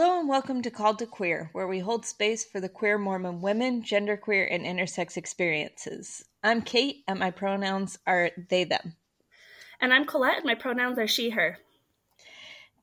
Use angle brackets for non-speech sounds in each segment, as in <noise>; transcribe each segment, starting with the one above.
Hello and welcome to Called to Queer, where we hold space for the queer Mormon women, genderqueer, and intersex experiences. I'm Kate, and my pronouns are they, them. And I'm Colette, and my pronouns are she, her.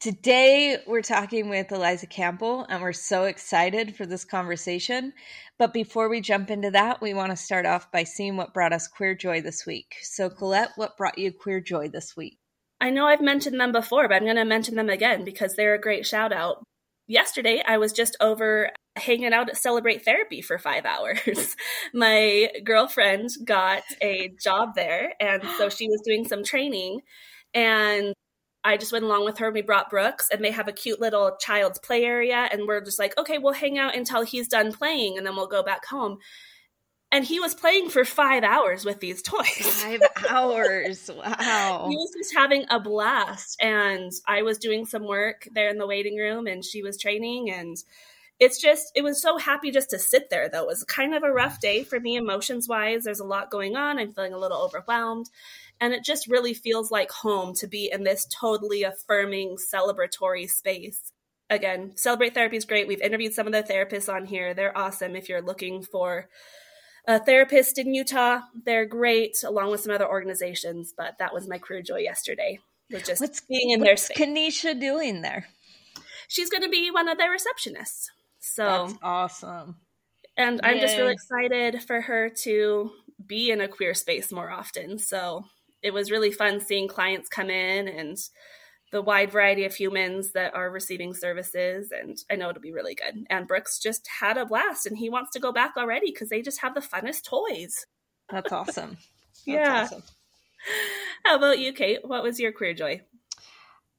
Today, we're talking with Eliza Campbell, and we're so excited for this conversation. But before we jump into that, we want to start off by seeing what brought us queer joy this week. So, Colette, what brought you queer joy this week? I know I've mentioned them before, but I'm going to mention them again because they're a great shout out yesterday I was just over hanging out at Celebrate Therapy for five <laughs> hours. My girlfriend got a job there, and so she was doing some training. And I just went along with her. We brought Brooks, and they have a cute little child's play area. And we're just like, okay, we'll hang out until he's done playing, and then we'll go back home and he was playing for five hours with these toys. Five hours. <laughs> Wow. he was just having a blast. And I was doing some work there in the waiting room and she was training. And it's just, it was so happy just to sit there, though. It was kind of a rough day for me, emotions wise. There's a lot going on. I'm feeling a little overwhelmed. And it just really feels like home to be in this totally affirming, celebratory space again, Celebrate Therapy is great. We've interviewed some of the therapists on here. They're awesome if you're looking for a therapist in Utah. They're great, along with some other organizations. But that was my career joy yesterday. Was just what's, being in what's their space. Kanisha doing there? She's going to be one of their receptionists. So That's awesome. And Yay. I'm just really excited for her to be in a queer space more often. So it was really fun seeing clients come in and the wide variety of humans that are receiving services and i know it'll be really good and brooks just had a blast and he wants to go back already because they just have the funnest toys that's awesome <laughs> that's yeah awesome. how about you kate what was your queer joy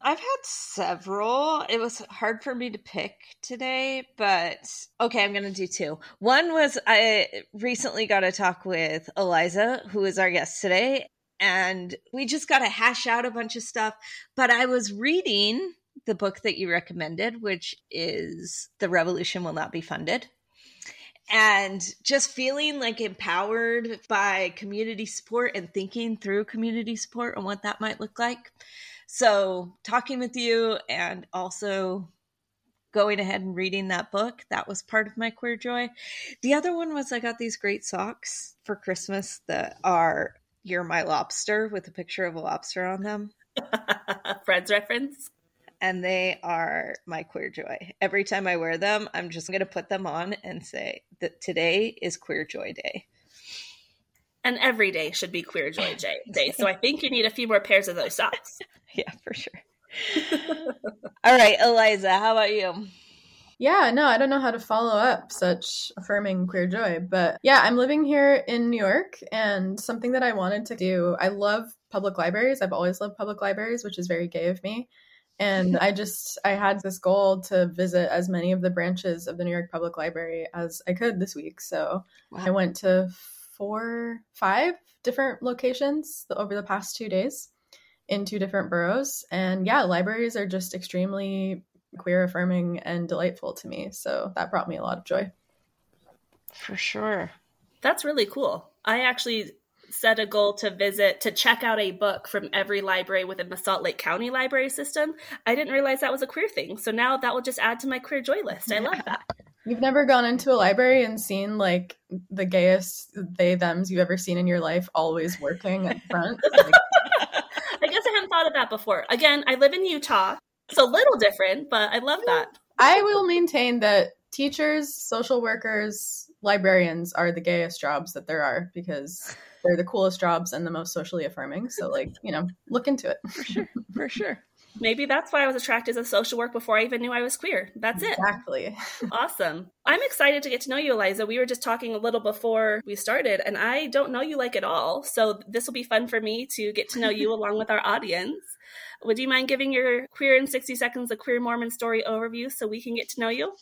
I've had several. It was hard for me to pick today, but okay, I'm going to do two. One was I recently got to talk with Eliza, who is our guest today, and we just got to hash out a bunch of stuff. But I was reading the book that you recommended, which is The Revolution Will Not Be Funded. And just feeling like empowered by community support and thinking through community support and what that might look like. So, talking with you and also going ahead and reading that book, that was part of my queer joy. The other one was I got these great socks for Christmas that are you're My Lobster with a picture of a lobster on them. <laughs> Friends reference. And they are my queer joy. Every time I wear them, I'm just going to put them on and say that today is queer joy day. And every day should be queer joy day. So I think you need a few more pairs of those socks. <laughs> yeah, for sure. <laughs> All right, Eliza, how about you? Yeah, no, I don't know how to follow up such affirming queer joy. But yeah, I'm living here in New York, and something that I wanted to do, I love public libraries. I've always loved public libraries, which is very gay of me. And I just, I had this goal to visit as many of the branches of the New York Public Library as I could this week. So wow. I went to four, five different locations over the past two days in two different boroughs. And yeah, libraries are just extremely queer affirming and delightful to me. So that brought me a lot of joy. For sure. That's really cool. I actually set a goal to visit to check out a book from every library within the Salt Lake County library system. I didn't realize that was a queer thing. So now that will just add to my queer joy list. I love that. You've never gone into a library and seen like the gayest they thems you've ever seen in your life always working at front. <laughs> Like... I guess I hadn't thought of that before. Again, I live in Utah, it's a little different, but I love that. I will maintain that teachers, social workers, librarians are the gayest jobs that there are because they're the coolest jobs and the most socially affirming. So, like, you know, look into it. For sure. For sure. Maybe that's why I was attracted to social work before I even knew I was queer. That's it. Exactly. awesome. I'm excited to get to know you, Eliza. We were just talking a little before we started, and I don't know you like at all. So this will be fun for me to get to know you <laughs> along with our audience. Would you mind giving your Queer in 60 Seconds, a Queer Mormon story overview so we can get to know you?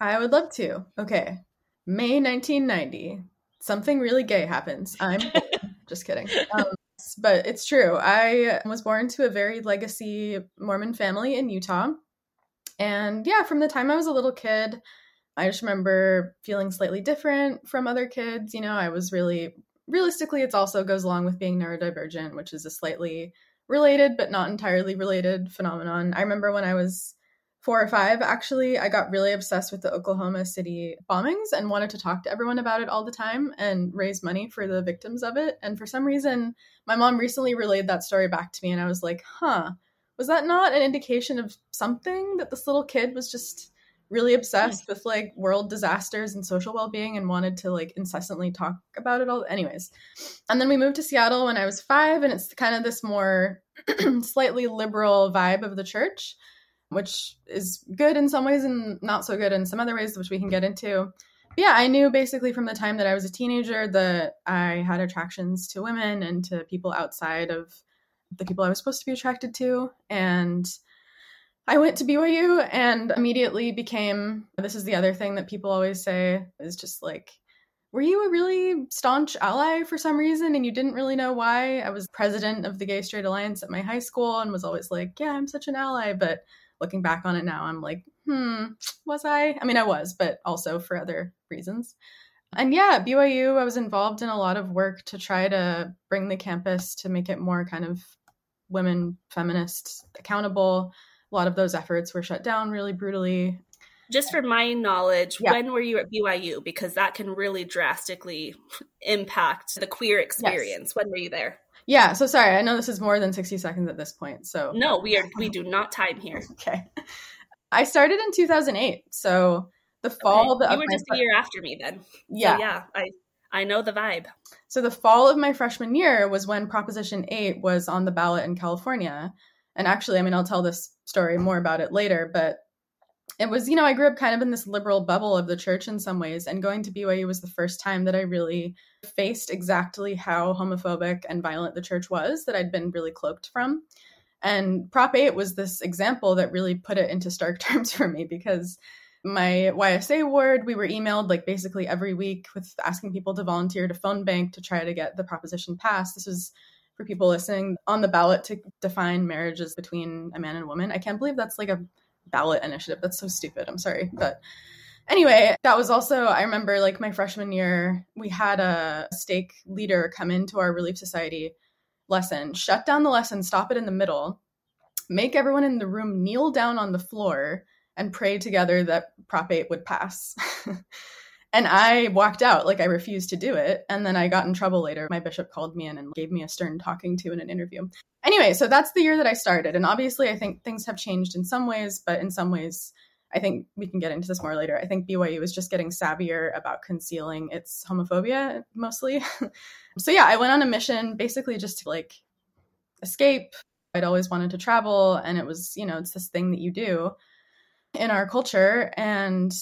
I would love to. Okay. May 1990. Something really gay happens. I'm <laughs> just kidding. Um, but it's true. I was born to a very legacy Mormon family in Utah. And yeah, from the time I was a little kid, I just remember feeling slightly different from other kids. You know, I was really, realistically, it also goes along with being neurodivergent, which is a slightly related but not entirely related phenomenon. I remember when I was four or five, actually, I got really obsessed with the Oklahoma City bombings and wanted to talk to everyone about it all the time and raise money for the victims of it. And for some reason, my mom recently relayed that story back to me, and I was like, huh, was that not an indication of something that this little kid was just really obsessed with like world disasters and social well-being and wanted to like incessantly talk about it all anyways and then we moved to seattle when i was five and it's kind of this more <clears throat> slightly liberal vibe of the church which is good in some ways and not so good in some other ways, which we can get into. But yeah, I knew basically from the time that I was a teenager that I had attractions to women and to people outside of the people I was supposed to be attracted to. And I went to BYU and immediately became this is the other thing that people always say is just like, were you a really staunch ally for some reason and you didn't really know why? I was president of the Gay Straight Alliance at my high school and was always like, yeah, I'm such an ally. But looking back on it now, I'm like, hmm, was I? I mean, I was, but also for other reasons. And yeah, BYU, I was involved in a lot of work to try to bring the campus to make it more kind of women feminist accountable. A lot of those efforts were shut down really brutally. Just for my knowledge, yeah. when were you at BYU? Because that can really drastically impact the queer experience. Yes. When were you there? Yeah, so sorry. I know this is more than 60 seconds at this point. So No, we are we do not time here. <laughs> okay. I started in 2008. So the fall okay. You were just a year after me then. Yeah. So yeah, I I know the vibe. So the fall of my freshman year was when Proposition 8 was on the ballot in California. And actually, I mean, I'll tell this story more about it later, but it was, you know, I grew up kind of in this liberal bubble of the church in some ways, and going to BYU was the first time that I really faced exactly how homophobic and violent the church was that I'd been really cloaked from. And Prop 8 was this example that really put it into stark <laughs> terms for me because my YSA ward, we were emailed like basically every week with asking people to volunteer to phone bank to try to get the proposition passed. This was for people listening on the ballot to define marriages between a man and a woman. I can't believe that's like a ballot initiative. That's so stupid. I'm sorry. But anyway, that was also, I remember like my freshman year, we had a stake leader come into our Relief Society lesson, shut down the lesson, stop it in the middle, make everyone in the room kneel down on the floor and pray together that Prop 8 would pass. <laughs> and I walked out, like I refused to do it. And then I got in trouble later. My bishop called me in and gave me a stern talking to in an interview. Anyway, so that's the year that I started. And obviously, I think things have changed in some ways, but in some ways, I think we can get into this more later. I think BYU is just getting savvier about concealing its homophobia mostly. <laughs> so yeah, I went on a mission basically just to like escape. I'd always wanted to travel and it was, you know, it's this thing that you do in our culture and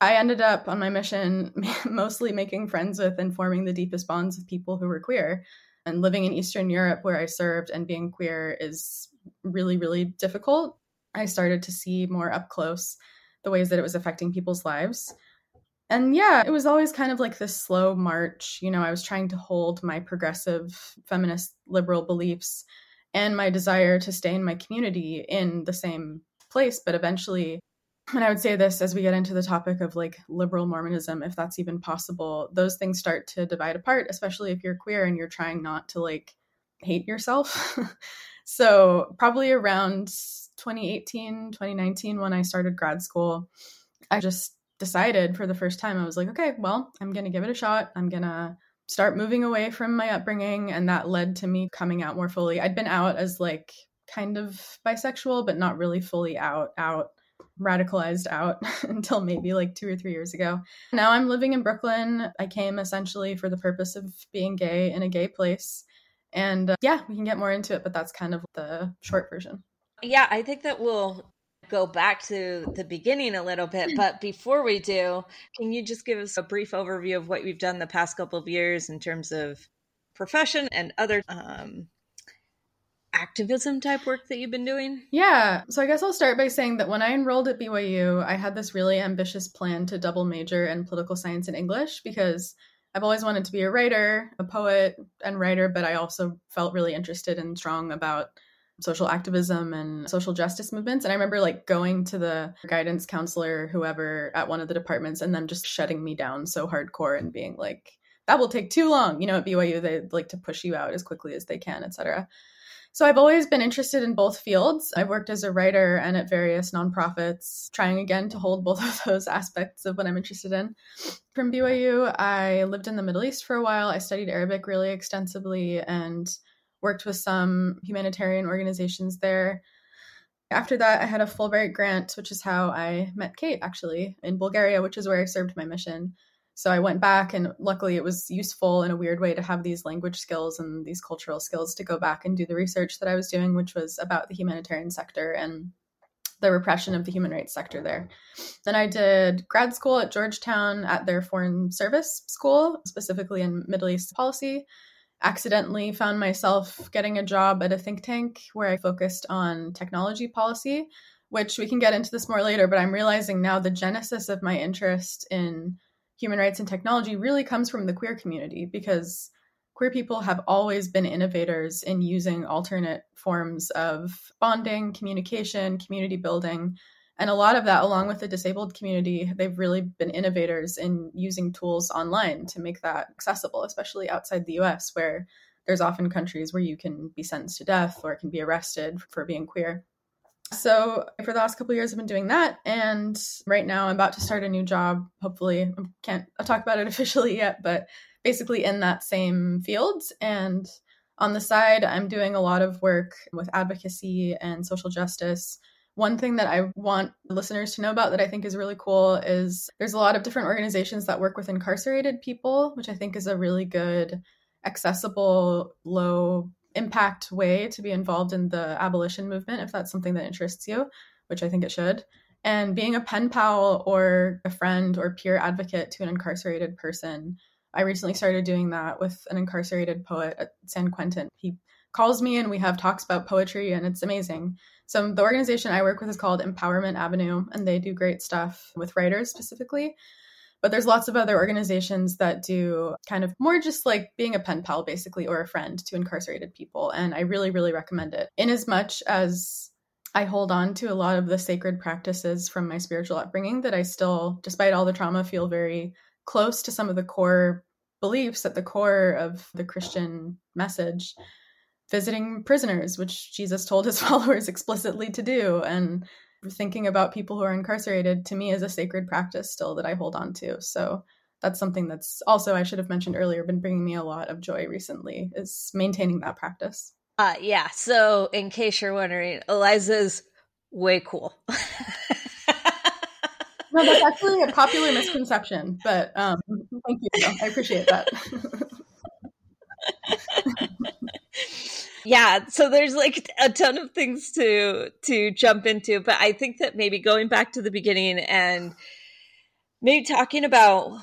I ended up on my mission <laughs> mostly making friends with and forming the deepest bonds with people who were queer. And living in Eastern Europe, where I served, and being queer is really, really difficult. I started to see more up close the ways that it was affecting people's lives. And yeah, it was always kind of like this slow march. You know, I was trying to hold my progressive feminist liberal beliefs and my desire to stay in my community in the same place. But eventually, and I would say this as we get into the topic of like liberal Mormonism, if that's even possible, those things start to divide apart, especially if you're queer and you're trying not to like hate yourself. <laughs> so, probably around 2018, 2019, when I started grad school, I just decided for the first time, I was like, okay, well, I'm going to give it a shot. I'm going to start moving away from my upbringing. And that led to me coming out more fully. I'd been out as like kind of bisexual, but not really fully out, out radicalized out <laughs> until maybe like two or three years ago. Now I'm living in Brooklyn. I came essentially for the purpose of being gay in a gay place. And uh, yeah, we can get more into it, but that's kind of the short version. Yeah, I think that we'll go back to the beginning a little bit. <clears throat> But before we do, can you just give us a brief overview of what we've done the past couple of years in terms of profession and other um, activism type work that you've been doing? Yeah. So I guess I'll start by saying that when I enrolled at BYU, I had this really ambitious plan to double major in political science and English because I've always wanted to be a writer, a poet and writer, but I also felt really interested and strong about social activism and social justice movements. And I remember like going to the guidance counselor, whoever at one of the departments, and them just shutting me down so hardcore and being like, that will take too long. You know, at BYU, they like to push you out as quickly as they can, etc. So I've always been interested in both fields. I've worked as a writer and at various nonprofits, trying again to hold <laughs> both of those aspects of what I'm interested in. From BYU, I lived in the Middle East for a while. I studied Arabic really extensively and worked with some humanitarian organizations there. After that, I had a Fulbright grant, which is how I met Kate actually in Bulgaria, which is where I served my mission. So I went back, and luckily it was useful in a weird way to have these language skills and these cultural skills to go back and do the research that I was doing, which was about the humanitarian sector and the repression of the human rights sector there. Then I did grad school at Georgetown at their foreign service school, specifically in Middle East policy. Accidentally found myself getting a job at a think tank where I focused on technology policy, which we can get into this more later, but I'm realizing now the genesis of my interest in human rights and technology really comes from the queer community because queer people have always been innovators in using alternate forms of bonding, communication, community building. And a lot of that, along with the disabled community, they've really been innovators in using tools online to make that accessible, especially outside the US, where there's often countries where you can be sentenced to death or can be arrested for being queer. So for the last couple years, I've been doing that, and right now I'm about to start a new job. Hopefully, I can't talk about it <laughs> officially yet, but basically in that same field. And on the side, I'm doing a lot of work with advocacy and social justice. One thing that I want listeners to know about that I think is really cool is there's a lot of different organizations that work with incarcerated people, which I think is a really good, accessible, low impact way to be involved in the abolition movement if that's something that interests you, which I think it should. And being a pen pal or a friend or peer advocate to an incarcerated person. I recently started doing that with an incarcerated poet at San Quentin. He calls me and we have talks about poetry and it's amazing. So the organization I work with is called Empowerment Avenue and they do great stuff with writers specifically. But there's lots of other organizations that do kind of more just like being a pen pal, basically, or a friend to incarcerated people. And I really, really recommend it. In as much as I hold on to a lot of the sacred practices from my spiritual upbringing that I still, despite all the trauma, feel very close to some of the core beliefs at the core of the Christian message. Visiting prisoners, which Jesus told his <laughs> followers explicitly to do, and thinking about people who are incarcerated to me is a sacred practice still that I hold on to. So that's something that's also I should have mentioned earlier been bringing me a lot of joy recently is maintaining that practice. Uh yeah. So in case you're wondering, Eliza's way cool. <laughs> no, that's actually a popular misconception, but um thank you. I appreciate that. <laughs> yeah so there's like a ton of things to to jump into but i think that maybe going back to the beginning and maybe talking about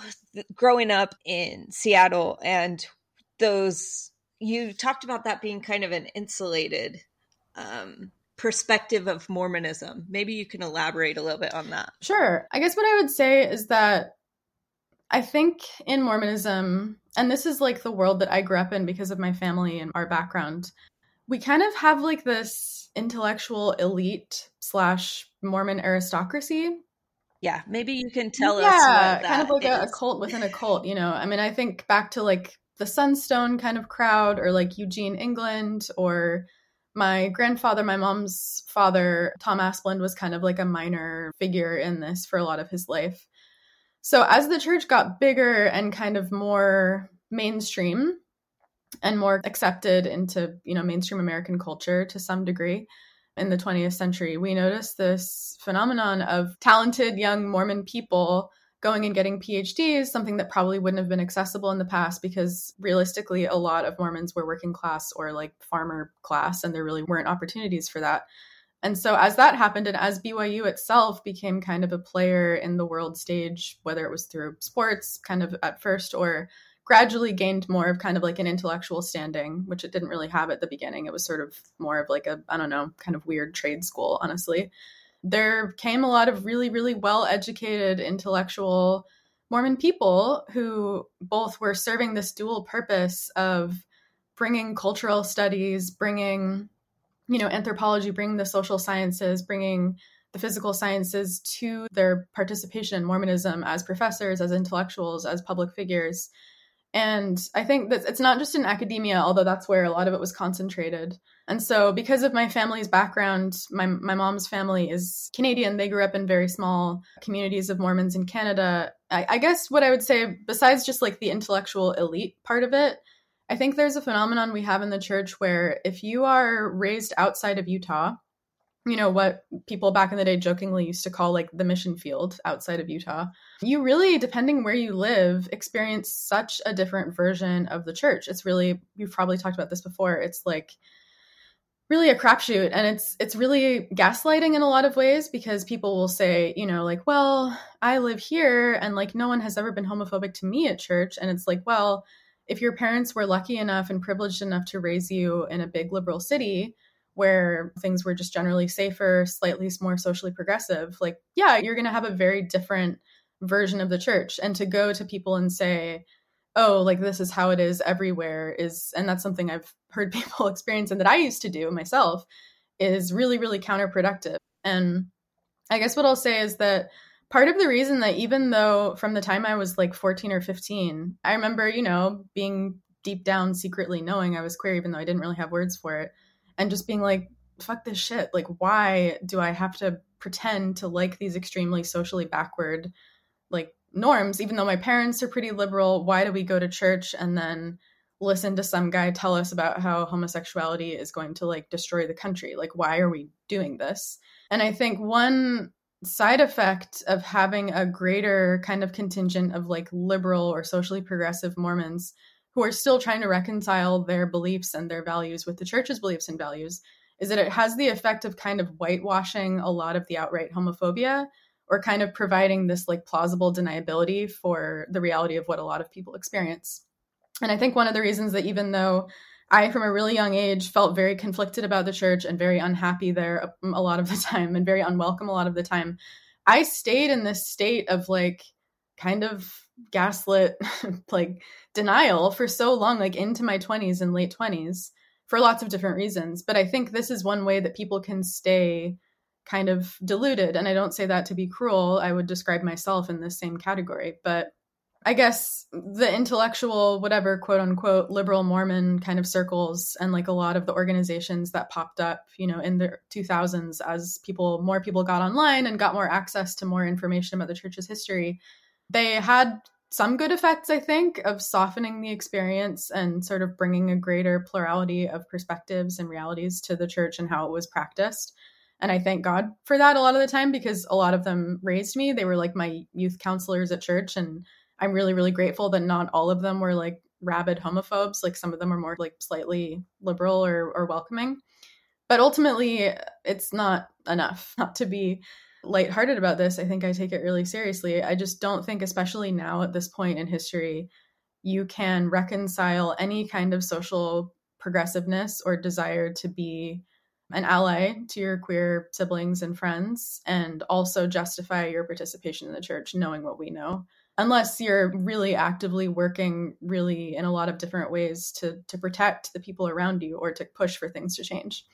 growing up in seattle and those you talked about that being kind of an insulated um, perspective of mormonism. Maybe you can elaborate a little bit on that. Sure. I guess what i would say is that i think in mormonism and this is like the world that I grew up in because of my family and our background we kind of have like this intellectual elite slash Mormon aristocracy. Yeah, maybe you can tell yeah, us. Yeah, kind of like a, a, cult within a cult. You know, I mean, I think back to like the Sunstone kind of crowd, or like Eugene England, or my grandfather, my mom's father, Tom Asplund, was kind of like a minor figure in this for a lot of his life. So as the church got bigger and kind of more mainstream, and more accepted into you know mainstream american culture to some degree in the 20th century we noticed this phenomenon of talented young mormon people going and getting phds something that probably wouldn't have been accessible in the past because realistically a lot of mormons were working class or like farmer class and there really weren't opportunities for that. And so as that happened and as byu itself became kind of a player in the world stage whether it was through sports kind of at first or gradually gained more of kind of like an intellectual standing, which it didn't really have at the beginning. It was sort of more of like a, I don't know, kind of weird trade school, honestly. There came a lot of really, really well educated, intellectual Mormon people who both were serving this dual purpose of bringing cultural studies, bringing, you know, anthropology, bringing the social sciences, bringing the physical sciences to their participation in Mormonism as professors, as intellectuals, as public figures And I think that it's not just in academia, although that's where a lot of it was concentrated. And so, because of my family's background, my, my mom's family is Canadian. They grew up in very small communities of Mormons in Canada. I, I guess what I would say, besides just like the intellectual elite part of it, I think there's a phenomenon we have in the church where if you are raised outside of Utah, you know what people back in the day jokingly used to call like the mission field outside of Utah. You really depending where you live experience such a different version of the church. It's really you've probably talked about this before. It's like really a crapshoot and it's it's really gaslighting in a lot of ways because people will say, you know, like, well, I live here and like no one has ever been homophobic to me at church and it's like, well, if your parents were lucky enough and privileged enough to raise you in a big liberal city, where things were just generally safer, slightly more socially progressive, like, yeah, you're going to have a very different version of the church. And to go to people and say, oh, like this is how it is everywhere is, and that's something I've <laughs> heard people <laughs> experience and that I used to do myself, is really, really counterproductive. And I guess what I'll say is that part of the reason that even though from the time I was like 14 or 15, I remember, you know, being deep down secretly knowing I was queer, even though I didn't really have words for it and just being like, fuck this shit. Like, why do I have to pretend to like these extremely socially backward, like, norms, even though my parents are pretty liberal? Why do we go to church and then listen to some guy tell us about how homosexuality is going to like destroy the country? Like, why are we doing this? And I think one side effect of having a greater kind of contingent of like liberal or socially progressive Mormons who are still trying to reconcile their beliefs and their values with the church's beliefs and values is that it has the effect of kind of whitewashing a lot of the outright homophobia or kind of providing this like plausible deniability for the reality of what a lot of people experience. And I think one of the reasons that even though I, from a really young age, felt very conflicted about the church and very unhappy there a lot of the time and very unwelcome a lot of the time, I stayed in this state of like kind of gaslit <laughs> like denial for so long like into my 20s and late 20s for lots of different reasons. But i think this is one way that people can stay kind of deluded. And i don't say that to be cruel. I would describe myself in this same category. But i guess the intellectual whatever quote unquote liberal mormon kind of circles and like a lot of the organizations that popped up you know in the 2000s as people more people got online and got more access to more information about the church's history they had some good effects, I think, of softening the experience and sort of bringing a greater plurality of perspectives and realities to the church and how it was practiced. And I thank God for that a lot of the time because a lot of them raised me. They were like my youth counselors at church. And I'm really, really grateful that not all of them were like rabid homophobes. Like some of them are more like slightly liberal or, or welcoming. But ultimately, it's not enough <laughs> not to be lighthearted about this. I think I take it really seriously. I just don't think, especially now at this point in history, you can reconcile any kind of social progressiveness or desire to be an ally to your queer siblings and friends and also justify your participation in the church knowing what we know unless you're really actively working really in a lot of different ways to to protect the people around you or to push for things to change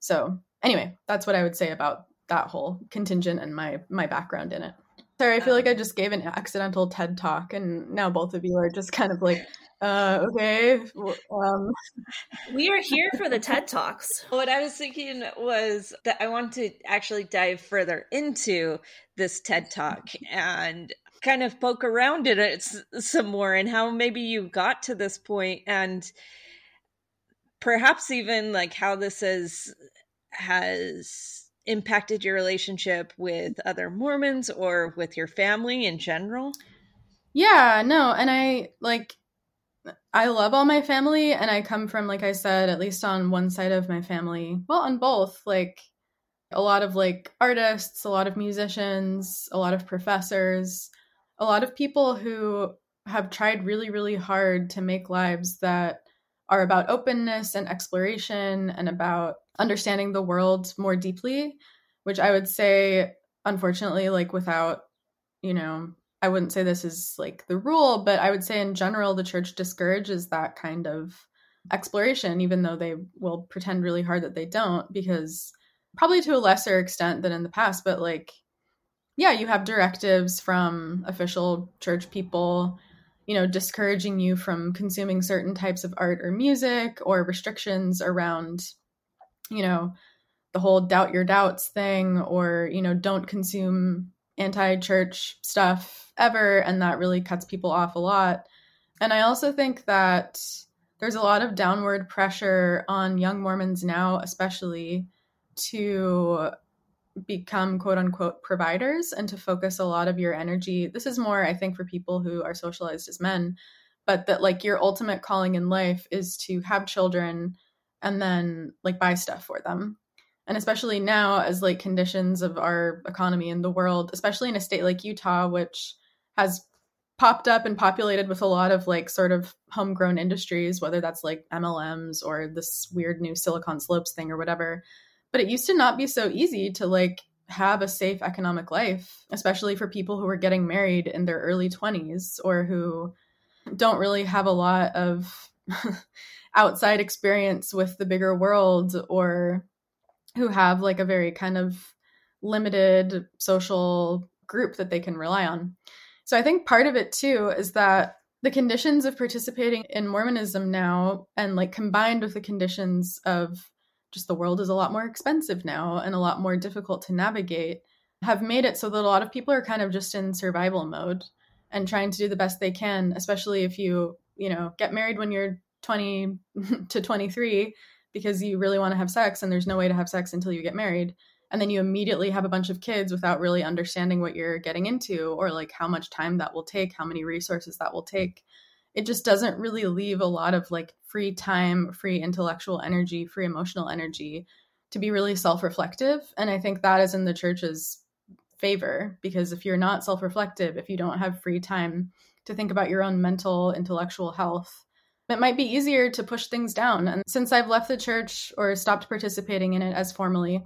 so anyway that's what i would say about that whole contingent and my my background in it. Sorry, I feel like I um, just gave an accidental TED talk, and now both of you are just kind of like, <laughs> uh, okay. Um. We are here for the TED talks. <laughs> What I was thinking was that I want to actually dive further into this TED talk and kind of poke around in it some more, and how maybe you got to this point, and perhaps even like how this is has impacted your relationship with other Mormons or with your family in general? Yeah, no, and I like I love all my family and I come from like I said at least on one side of my family, well on both, like a lot of like artists, a lot of musicians, a lot of professors, a lot of people who have tried really really hard to make lives that are about openness and exploration and about understanding the world more deeply, which I would say, unfortunately, like without, you know, I wouldn't say this is like the rule, but I would say in general, the church discourages that kind of exploration, even though they will pretend really hard that they don't, because probably to a lesser extent than in the past, but like, yeah, you have directives from official church people you know, discouraging you from consuming certain types of art or music or restrictions around, you know, the whole doubt your doubts thing or, you know, don't consume anti church stuff ever. And that really cuts people off a lot. And I also think that there's a lot of downward pressure on young Mormons now, especially to become quote unquote providers and to focus a lot of your energy. This is more, I think, for people who are socialized as men, but that like your ultimate calling in life is to have children and then like buy stuff for them. And especially now, as like conditions of our economy in the world, especially in a state like Utah, which has popped up and populated with a lot of like sort of homegrown industries, whether that's like MLMs or this weird new Silicon Slopes thing or whatever but it used to not be so easy to like have a safe economic life, especially for people who are getting married in their early 20s or who don't really have a lot of <laughs> outside experience with the bigger world or who have like a very kind of limited social group that they can rely on. So I think part of it too is that the conditions of participating in Mormonism now and like combined with the conditions of just the world is a lot more expensive now and a lot more difficult to navigate have made it so that a lot of people are kind of just in survival mode and trying to do the best they can especially if you you know get married when you're 20 <laughs> to 23 because you really want to have sex and there's no way to have sex until you get married and then you immediately have a bunch of kids without really understanding what you're getting into or like how much time that will take how many resources that will take it just doesn't really leave a lot of like free time, free intellectual energy, free emotional energy to be really self reflective. And I think that is in the church's favor because if you're not self reflective, if you don't have free time to think about your own mental, intellectual health, it might be easier to push things down. And since I've left the church or stopped participating in it as formally,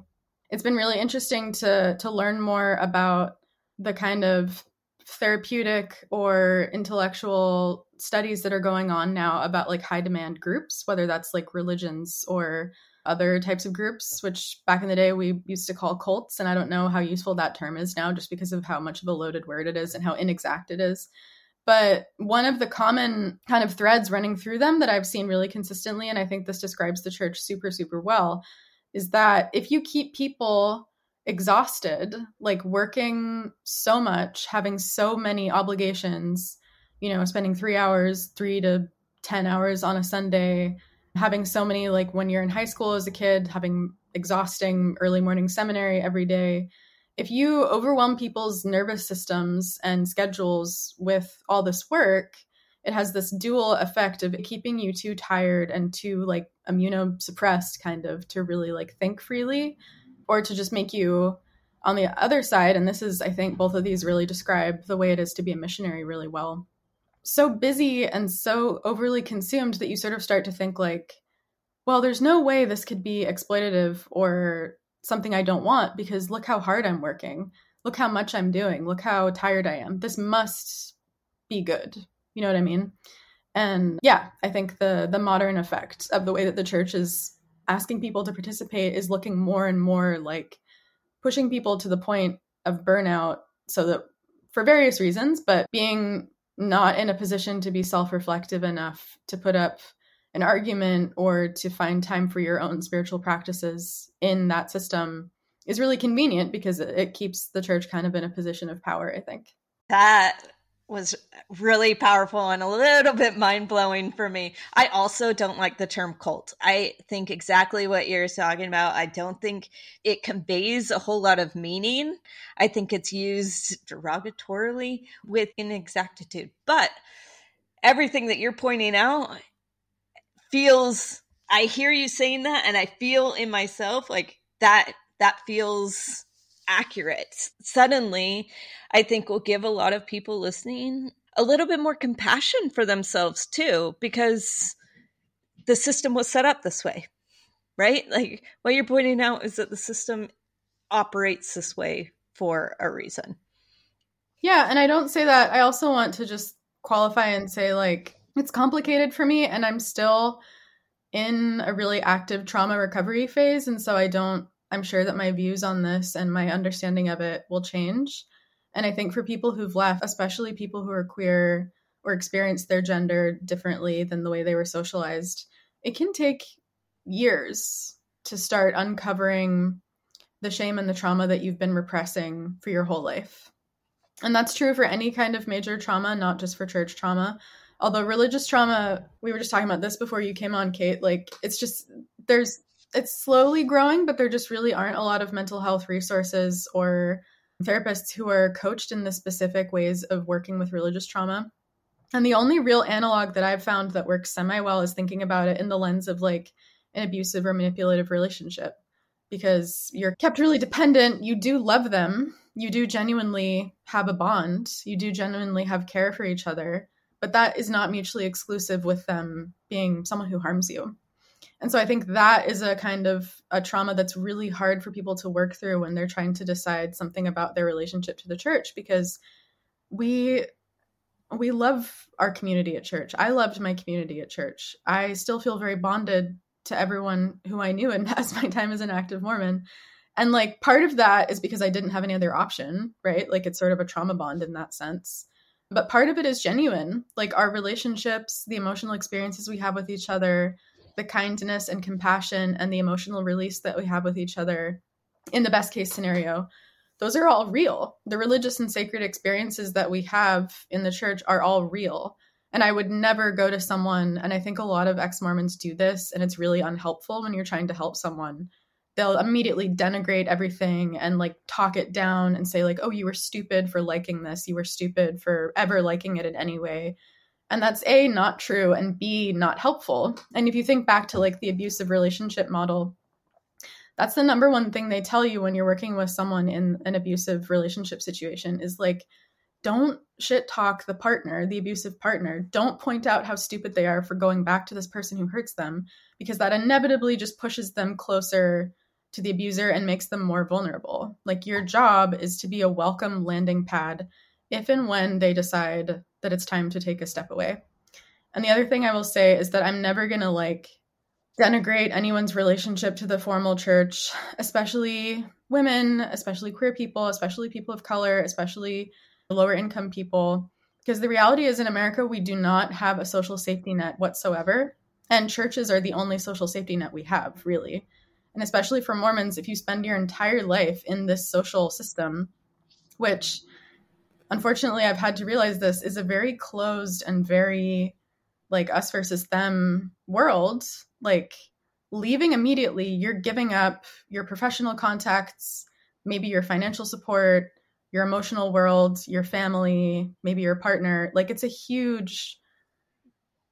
it's been really interesting to to learn more about the kind of therapeutic or intellectual studies that are going on now about like high demand groups, whether that's like religions or other types of groups, which back in the day we used to call cults. And I don't know how useful that term is now just because of how much of a loaded word it is and how inexact it is. But one of the common kind of threads running through them that I've seen really consistently, and I think this describes the church super, super well, is that if you keep people exhausted, like working so much, having so many obligations, you know, spending three hours, three to 10 hours on a Sunday, having so many, like when you're in high school as a kid, having exhausting early morning seminary every day. If you overwhelm people's nervous systems and schedules with all this work, it has this dual effect of keeping you too tired and too like immunosuppressed kind of to really like think freely or to just make you on the other side and this is i think both of these really describe the way it is to be a missionary really well so busy and so overly consumed that you sort of start to think like well there's no way this could be exploitative or something i don't want because look how hard i'm working. Look how much i'm doing. Look how tired i am. This must be good. You know what i mean? And yeah i think the the modern effect of the way that the church is asking people to participate is looking more and more like pushing people to the point of burnout so that for various reasons, but being not in a position to be self reflective enough to put up an argument or to find time for your own spiritual practices in that system is really convenient because it keeps the church kind of in a position of power, I think. That was really powerful and a little bit mind blowing for me. I also don't like the term cult. I think exactly what you're talking about. I don't think it conveys a whole lot of meaning. I think it's used derogatorily with inexactitude. But everything that you're pointing out feels, I hear you saying that and I feel in myself like that, that feels accurate. Suddenly, I think will give a lot of people listening a little bit more compassion for themselves too, because the system was set up this way, right? Like what you're pointing out is that the system operates this way for a reason. Yeah, and I don't say that. I also want to just qualify and say, like, it's complicated for me, and I'm still in a really active trauma recovery phase. And so I don't I'm sure that my views on this and my understanding of it will change. And I think for people who've left, especially people who are queer or experience their gender differently than the way they were socialized, it can take years to start uncovering the shame and the trauma that you've been repressing for your whole life. And that's true for any kind of major trauma, not just for church trauma. Although religious trauma, we were just talking about this before you came on, Kate, like it's just, there's, it's slowly growing, but there just really aren't a lot of mental health resources or therapists who are coached in the specific ways of working with religious trauma. And the only real analog that I've found that works semi well is thinking about it in the lens of like an abusive or manipulative relationship because you're kept really dependent. You do love them. You do genuinely have a bond. You do genuinely have care for each other. But that is not mutually exclusive with them being someone who harms you. And so I think that is a kind of a trauma that's really hard for people to work through when they're trying to decide something about their relationship to the church because we we love our community at church. I loved my community at church. I still feel very bonded to everyone who I knew and <laughs> past my time as an active Mormon. And like part of that is because I didn't have any other option, right? Like it's sort of a trauma bond in that sense. But part of it is genuine. Like our relationships, the emotional experiences we have with each other, the kindness and compassion and the emotional release that we have with each other in the best case scenario those are all real the religious and sacred experiences that we have in the church are all real and i would never go to someone and i think a lot of ex-mormons do this and it's really unhelpful when you're trying to help someone they'll immediately denigrate everything and like talk it down and say like oh you were stupid for liking this you were stupid for ever liking it in any way and that's A, not true, and B, not helpful. And if you think back to like the abusive relationship model, that's the number one thing they tell you when you're working with someone in an abusive relationship situation is like, don't shit talk the partner, the abusive partner. Don't point out how stupid they are for going back to this person who hurts them, because that inevitably just pushes them closer to the abuser and makes them more vulnerable. Like, your job is to be a welcome landing pad if and when they decide that it's time to take a step away. And the other thing I will say is that I'm never going to like denigrate anyone's relationship to the formal church, especially women, especially queer people, especially people of color, especially lower income people. Because the reality is, in America, we do not have a social safety net whatsoever. And churches are the only social safety net we have, really. And especially for Mormons, if you spend your entire life in this social system, which unfortunately I've had to realize this is a very closed and very like us versus them world. Like leaving immediately, you're giving up your professional contacts, maybe your financial support, your emotional world, your family, maybe your partner. Like it's a huge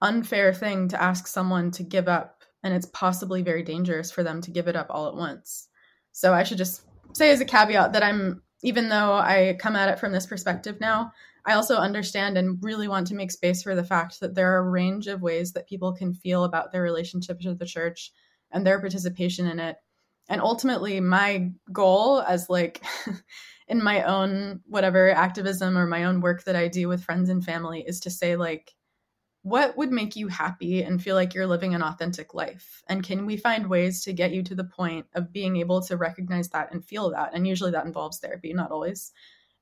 unfair thing to ask someone to give up and it's possibly very dangerous for them to give it up all at once. So I should just say as a caveat that I'm even though I come at it from this perspective now, I also understand and really want to make space for the fact that there are a range of ways that people can feel about their relationship to the church and their participation in it. And ultimately, my goal as like <laughs> in my own whatever activism or my own work that I do with friends and family is to say, like, what would make you happy and feel like you're living an authentic life? And can we find ways to get you to the point of being able to recognize that and feel that? And usually that involves therapy, not always.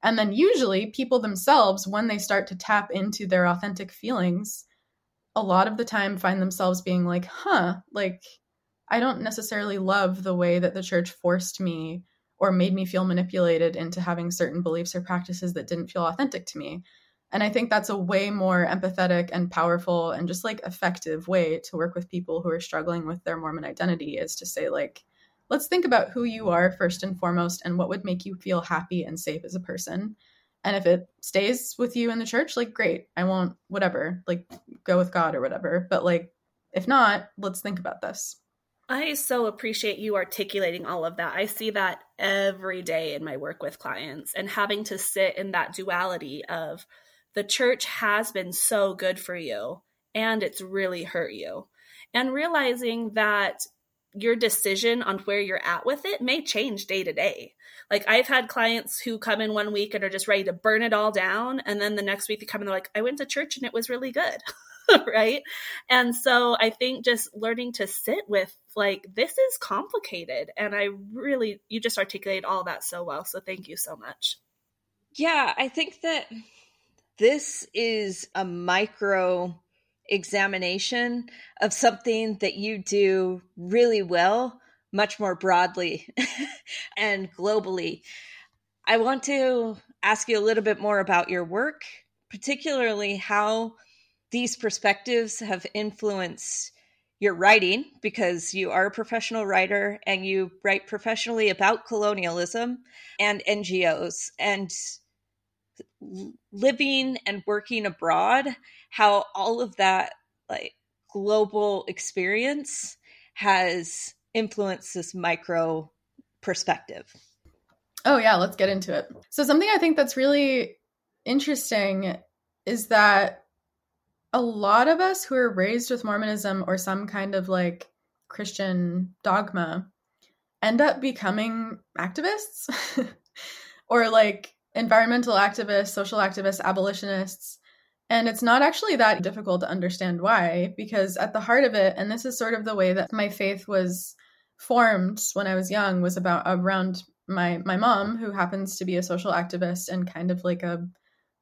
And then usually people themselves, when they start to tap into their authentic feelings, a lot of the time find themselves being like, huh, like I don't necessarily love the way that the church forced me or made me feel manipulated into having certain beliefs or practices that didn't feel authentic to me. And I think that's a way more empathetic and powerful and just like effective way to work with people who are struggling with their Mormon identity is to say, like, let's think about who you are first and foremost and what would make you feel happy and safe as a person. And if it stays with you in the church, like, great, I won't, whatever, like, go with God or whatever. But like, if not, let's think about this. I so appreciate you articulating all of that. I see that every day in my work with clients and having to sit in that duality of, the church has been so good for you and it's really hurt you. And realizing that your decision on where you're at with it may change day to day. Like I've had clients who come in one week and are just ready to burn it all down. And then the next week they come and they're like, I went to church and it was really good. <laughs> right. And so I think just learning to sit with like, this is complicated. And I really, you just articulate all that so well. So thank you so much. Yeah. I think that this is a micro examination of something that you do really well, much more broadly <laughs> and globally. I want to ask you a little bit more about your work, particularly how these perspectives have influenced your writing because you are a professional writer and you write professionally about colonialism and NGOs and living and working abroad how all of that like global experience has influenced this micro perspective. Oh yeah let's get into it. So something i think that's really interesting is that a lot of us who are raised with mormonism or some kind of like christian dogma end up becoming activists <laughs> or like environmental activists, social activists, abolitionists. And it's not actually that difficult to understand why, because at the heart of it, and this is sort of the way that my faith was formed when I was young, was about around my my mom, who happens to be a social activist and kind of like a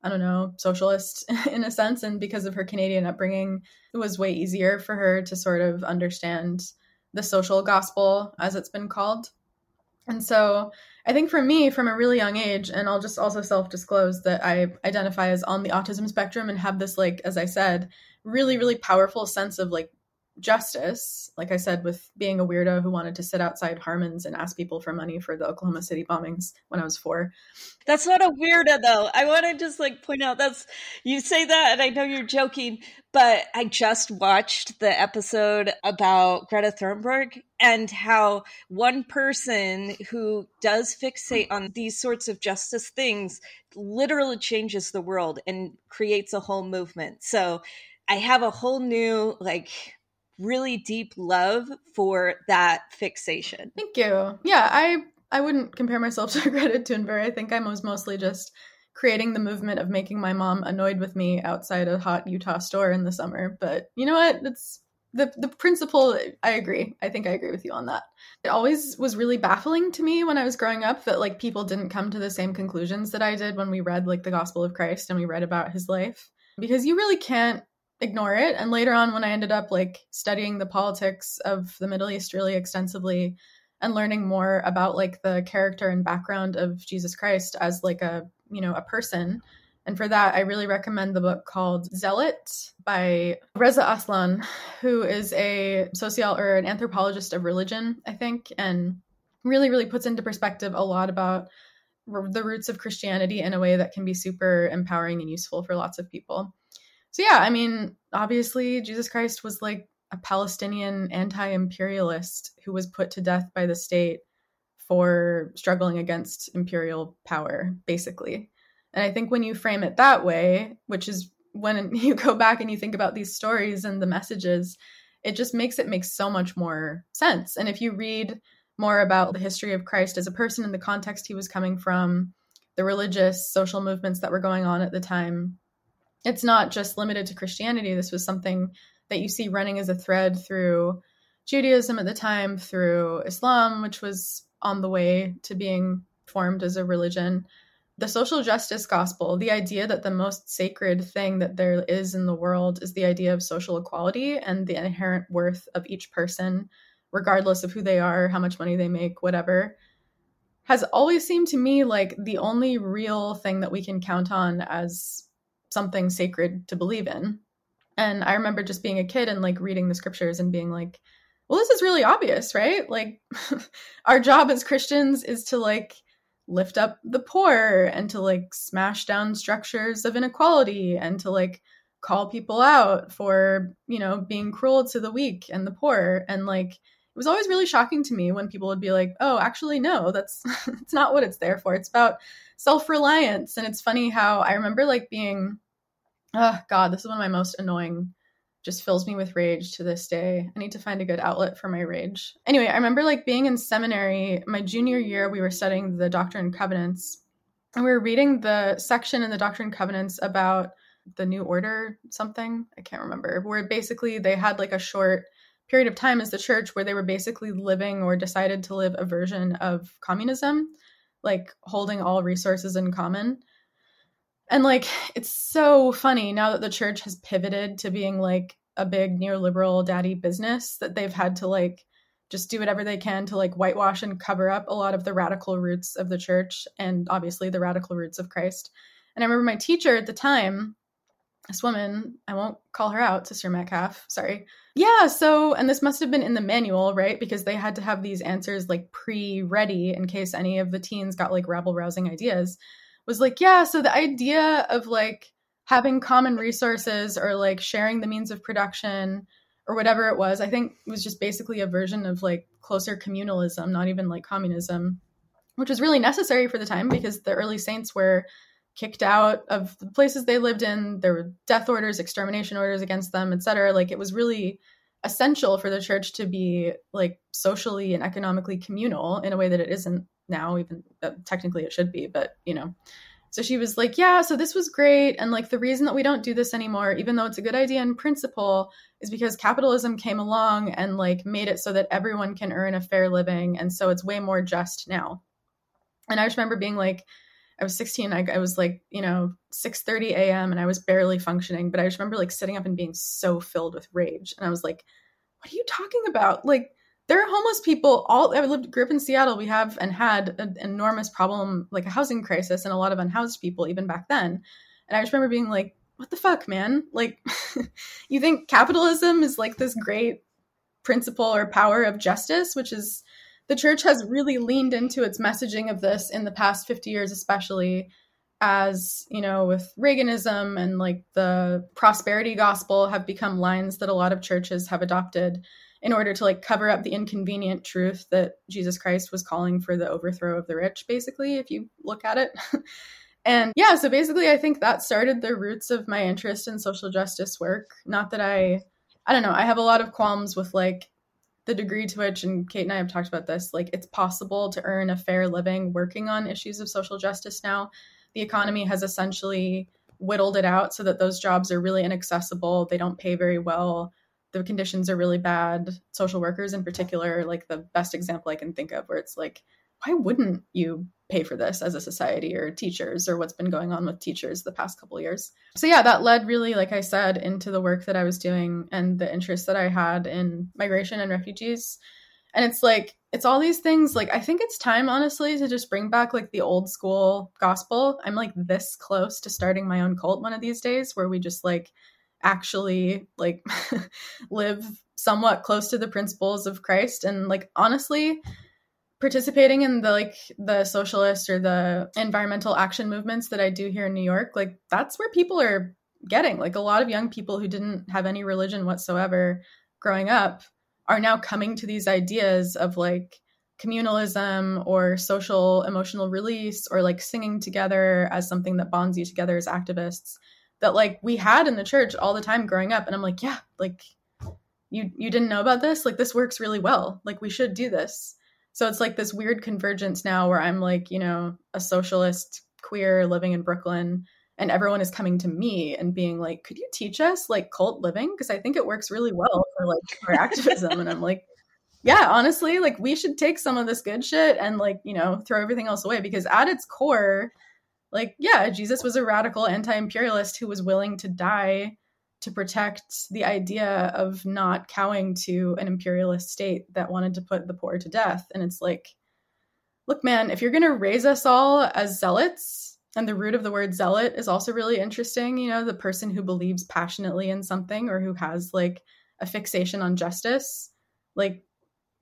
I don't know, socialist <laughs> in a sense. And because of her Canadian upbringing, it was way easier for her to sort of understand the social gospel, as it's been called. And so I think for me, from a really young age, and I'll just also self disclose that I identify as on the autism spectrum and have this, like, as I said, really, really powerful sense of like justice, like I said, with being a weirdo who wanted to sit outside Harmon's and ask people for money for the Oklahoma City bombings when I was four. That's not a weirdo, though. I want to just like point out that's you say that, and I know you're joking, but I just watched the episode about Greta Thunberg and how one person who does fixate on these sorts of justice things literally changes the world and creates a whole movement. So I have a whole new like really deep love for that fixation. Thank you. Yeah, I I wouldn't compare myself <laughs> to Greta Thunberg. I think I was mostly just creating the movement of making my mom annoyed with me outside a hot Utah store in the summer. But you know what? It's the the principle. I agree. I think I agree with you on that. It always was really baffling to me when I was growing up that like people didn't come to the same conclusions that I did when we read like the Gospel of Christ and we read about his life because you really can't ignore it. And later on, when I ended up like studying the politics of the Middle East really extensively and learning more about like the character and background of Jesus Christ as like a, you know, a person. And for that, I really recommend the book called Zealot by Reza Aslan, who is a social or an anthropologist of religion, I think, and really, really puts into perspective a lot about the roots of Christianity in a way that can be super empowering and useful for lots of people so yeah, I mean, obviously Jesus Christ was like a Palestinian anti-imperialist who was put to death by the state for struggling against imperial power, basically. And I think when you frame it that way, which is when <laughs> you go back and you think about these stories and the messages, it just makes it make so much more sense. And if you read more about the history of Christ as a person in the context he was coming from, the religious social movements that were going on at the time, it's not just limited to Christianity. This was something that you see running as a thread through Judaism at the time, through Islam, which was on the way to being formed as a religion. The social justice gospel, the idea that the most sacred thing that there is in the world is the idea of social equality and the inherent worth of each person, regardless of who they are, how much money they make, whatever, has always seemed to me like the only real thing that we can count on as something sacred to believe in. And I remember just being a kid and like reading the scriptures and being like, well, this is really obvious, right? Like, <laughs> our job as Christians is to like lift up the poor and to like smash down structures of inequality and to like call people out for, you know, being cruel to the weak and the poor. And like, it was always really shocking to me when people would be like, "Oh, actually no, that's <laughs> it's not what it's there for. It's about self-reliance." And it's funny how I remember like being oh god, this is one of my most annoying just fills me with rage to this day. I need to find a good outlet for my rage. Anyway, I remember like being in seminary my junior year we were studying the Doctrine and Covenants and we were reading the section in the Doctrine and Covenants about the new order something, I can't remember, where basically they had like a short period of time as the church where they were basically living or decided to live a version of communism, like holding all resources in common. And like, it's so funny now that the church has pivoted to being like a big neoliberal daddy business that they've had to like just do whatever they can to like whitewash and cover up a lot of the radical roots of the church and obviously the radical roots of Christ. And I remember my teacher at the time, this woman, I won't call her out, Sister Metcalf, sorry. Yeah, so, and this must have been in the manual, right? Because they had to have these answers like pre ready in case any of the teens got like rabble rousing ideas. Was like, yeah, so the idea of like having common resources or like sharing the means of production or whatever it was, I think was just basically a version of like closer communalism, not even like communism, which was really necessary for the time because the early saints were kicked out of the places they lived in. There were death orders, extermination orders against them, etc. Like it was really essential for the church to be like socially and economically communal in a way that it isn't now. Even uh, technically, it should be, but you know. So she was like, "Yeah, so this was great, and like the reason that we don't do this anymore, even though it's a good idea in principle, is because capitalism came along and like made it so that everyone can earn a fair living, and so it's way more just now." And I just remember being like, I was 16. I, I was like, you know, 6:30 a.m. and I was barely functioning. But I just remember like sitting up and being so filled with rage. And I was like, "What are you talking about? Like, there are homeless people. All I lived, grew up in Seattle. We have and had an enormous problem, like a housing crisis, and a lot of unhoused people even back then. And I just remember being like, "What the fuck, man? Like, <laughs> you think capitalism is like this great principle or power of justice, which is." the church has really leaned into its messaging of this in the past 50 years especially as you know with reaganism and like the prosperity gospel have become lines that a lot of churches have adopted in order to like cover up the inconvenient truth that jesus christ was calling for the overthrow of the rich basically if you look at it <laughs> and yeah so basically i think that started the roots of my interest in social justice work not that i i don't know i have a lot of qualms with like the degree to which, and Kate and I have talked about this, like it's possible to earn a fair living working on issues of social justice now. The economy has essentially whittled it out so that those jobs are really inaccessible. They don't pay very well. The conditions are really bad. Social workers, in particular, like the best example I can think of, where it's like, why wouldn't you pay for this as a society or teachers or what's been going on with teachers the past couple years. So yeah, that led really like I said into the work that I was doing and the interest that I had in migration and refugees. And it's like it's all these things like I think it's time honestly to just bring back like the old school gospel. I'm like this close to starting my own cult one of these days where we just like actually like <laughs> live somewhat close to the principles of Christ and like honestly participating in the like the socialist or the environmental action movements that I do here in New York, like that's where people are getting. Like a lot of young people who didn't have any religion whatsoever growing up are now coming to these ideas of like communalism or social emotional release or like singing together as something that bonds you together as activists that like we had in the church all the time growing up and I'm like, yeah, like you you didn't know about this? Like this works really well. Like we should do this so it's like this weird convergence now where I'm like, you know, a socialist queer living in Brooklyn and everyone is coming to me and being like, could you teach us like cult living? Because I think it works really well for like for activism. and I'm like, yeah, honestly, like we should take some of this good shit and like, you know, throw everything else away because at its core, like, yeah, Jesus was a radical anti imperialist who was willing to die to protect the idea of not cowing to an imperialist state that wanted to put the poor to death. And it's like, look, man, if you're going to raise us all as zealots, and the root of the word zealot is also really interesting, you know, the person who believes passionately in something or who has like a fixation on justice, like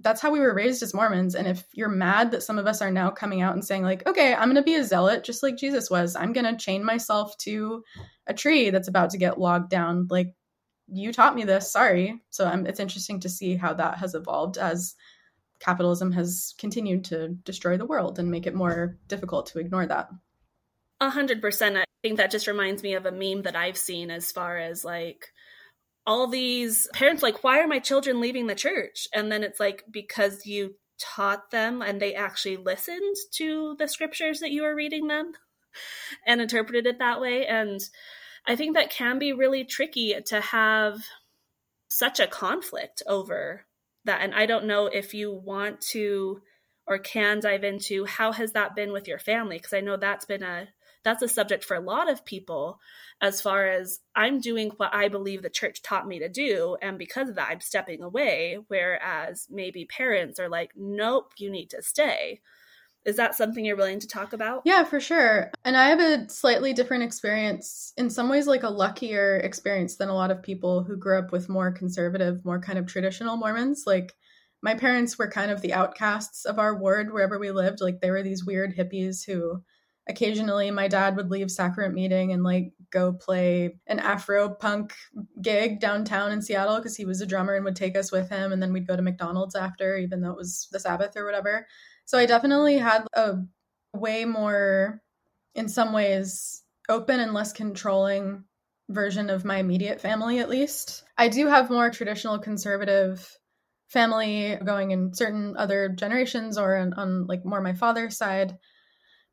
that's how we were raised as Mormons. And if you're mad that some of us are now coming out and saying, like, okay, I'm going to be a zealot just like Jesus was, I'm going to chain myself to a tree that's about to get logged down, like, you taught me this, sorry. So um, it's interesting to see how that has evolved as capitalism has continued to destroy the world and make it more difficult to ignore that. A hundred percent. I think that just reminds me of a meme that I've seen as far as like, all these parents like why are my children leaving the church? And then it's like because you taught them and they actually listened to the scriptures that you were reading them <laughs> and interpreted it that way. And i think that can be really tricky to have such a conflict over that. And i don't know if you want to or can dive into how has that been with your family because i know that's been a that's a subject for a lot of people as far as I'm doing what I believe the church taught me to do. And because of that, I'm stepping away. Whereas maybe parents are like, nope, you need to stay. Is that something you're willing to talk about? Yeah, for sure. And I have a slightly different experience, in some ways, like a luckier experience than a lot of people who grew up with more conservative, more kind of traditional Mormons. Like, my parents were kind of the outcasts of our ward wherever we lived. Like, they were these weird hippies who occasionally my dad would leave sacrament meeting and like go play an afro punk gig downtown in seattle because he was a drummer and would take us with him and then we'd go to mcdonald's after even though it was the sabbath or whatever so I definitely had a way more, in some ways, open and less controlling version of my immediate family, at least. I do have more traditional conservative family going in certain other generations or on, on like more my father's side.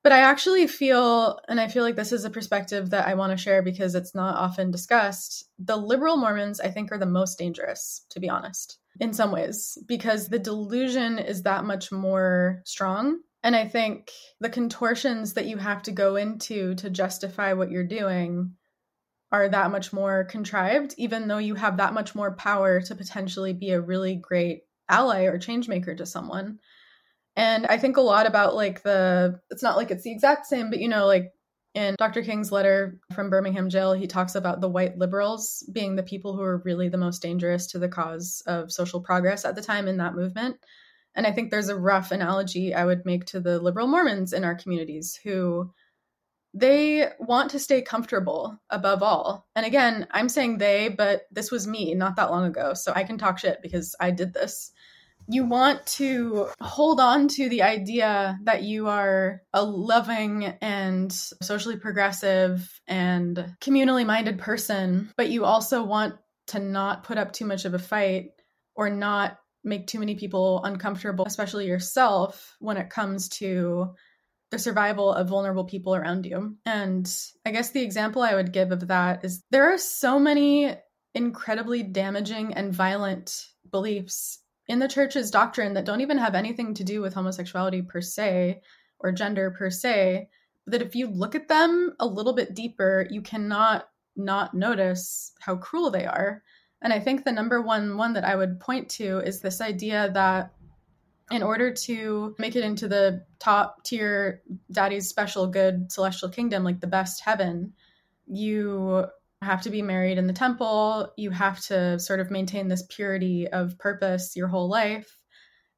But I actually feel, and I feel like this is a perspective that I want to share because it's not often discussed. The liberal Mormons, I think, are the most dangerous, to be honest in some ways because the delusion is that much more strong. And I think the contortions that you have to go into to justify what you're doing are that much more contrived, even though you have that much more power to potentially be a really great ally or change maker to someone. And I think a lot about like the, it's not like it's the exact same, but you know, like in Dr. King's letter from Birmingham jail, he talks about the white liberals being the people who are really the most dangerous to the cause of social progress at the time in that movement. And I think there's a rough analogy I would make to the liberal Mormons in our communities who they want to stay comfortable above all. And again, I'm saying they, but this was me not that long ago. So I can talk shit because I did this you want to hold on to the idea that you are a loving and socially progressive and communally minded person, but you also want to not put up too much of a fight or not make too many people uncomfortable, especially yourself, when it comes to the survival of vulnerable people around you. And I guess the example I would give of that is there are so many incredibly damaging and violent beliefs in the church's doctrine that don't even have anything to do with homosexuality per se or gender per se that if you look at them a little bit deeper you cannot not notice how cruel they are. And i think the number one one that i would point to is this idea that in order to make it into the top tier daddy's special good celestial kingdom like the best heaven you have to be married in the temple. You have to sort of maintain this purity of purpose your whole life.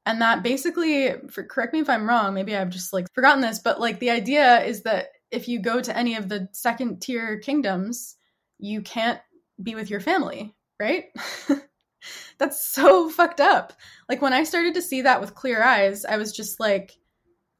And that basically, for, correct me if I'm wrong, maybe I've just like forgotten this, but like the idea is that if you go to any of the second tier kingdoms, you can't be with your family, right? <laughs> That's so fucked up. Like when I started to see that with clear eyes, I was just like,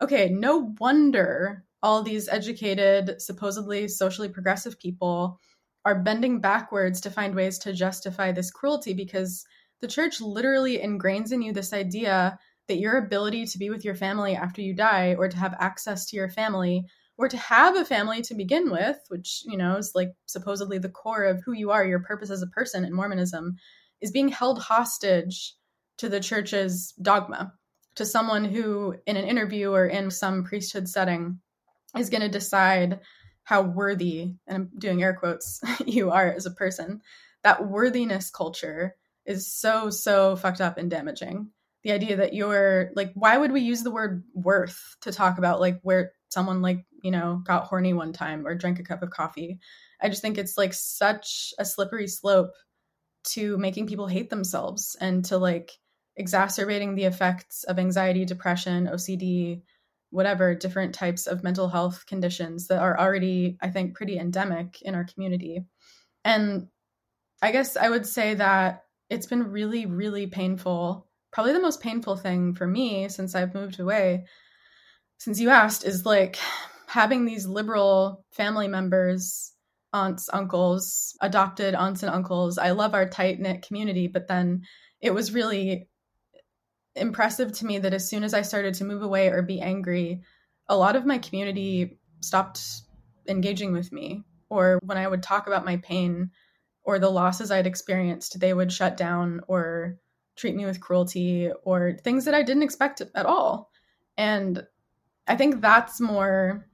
okay, no wonder all these educated, supposedly socially progressive people are bending backwards to find ways to justify this cruelty because the church literally ingrains in you this idea that your ability to be with your family after you die or to have access to your family or to have a family to begin with which you know is like supposedly the core of who you are your purpose as a person in mormonism is being held hostage to the church's dogma to someone who in an interview or in some priesthood setting is going to decide how worthy, and I'm doing air quotes, <laughs> you are as a person, that worthiness culture is so, so fucked up and damaging. The idea that you're like, why would we use the word worth to talk about like where someone like, you know, got horny one time or drank a cup of coffee? I just think it's like such a slippery slope to making people hate themselves and to like exacerbating the effects of anxiety, depression, OCD, whatever different types of mental health conditions that are already, I think, pretty endemic in our community. And I guess I would say that it's been really, really painful. Probably the most painful thing for me since I've moved away, since you asked, is like having these liberal family members, aunts, uncles, adopted aunts and uncles. I love our tight knit community, but then it was really impressive to me that as soon as I started to move away or be angry, a lot of my community stopped engaging with me. Or when I would talk about my pain or the losses I'd experienced, they would shut down or treat me with cruelty or things that I didn't expect at all. And I think that's more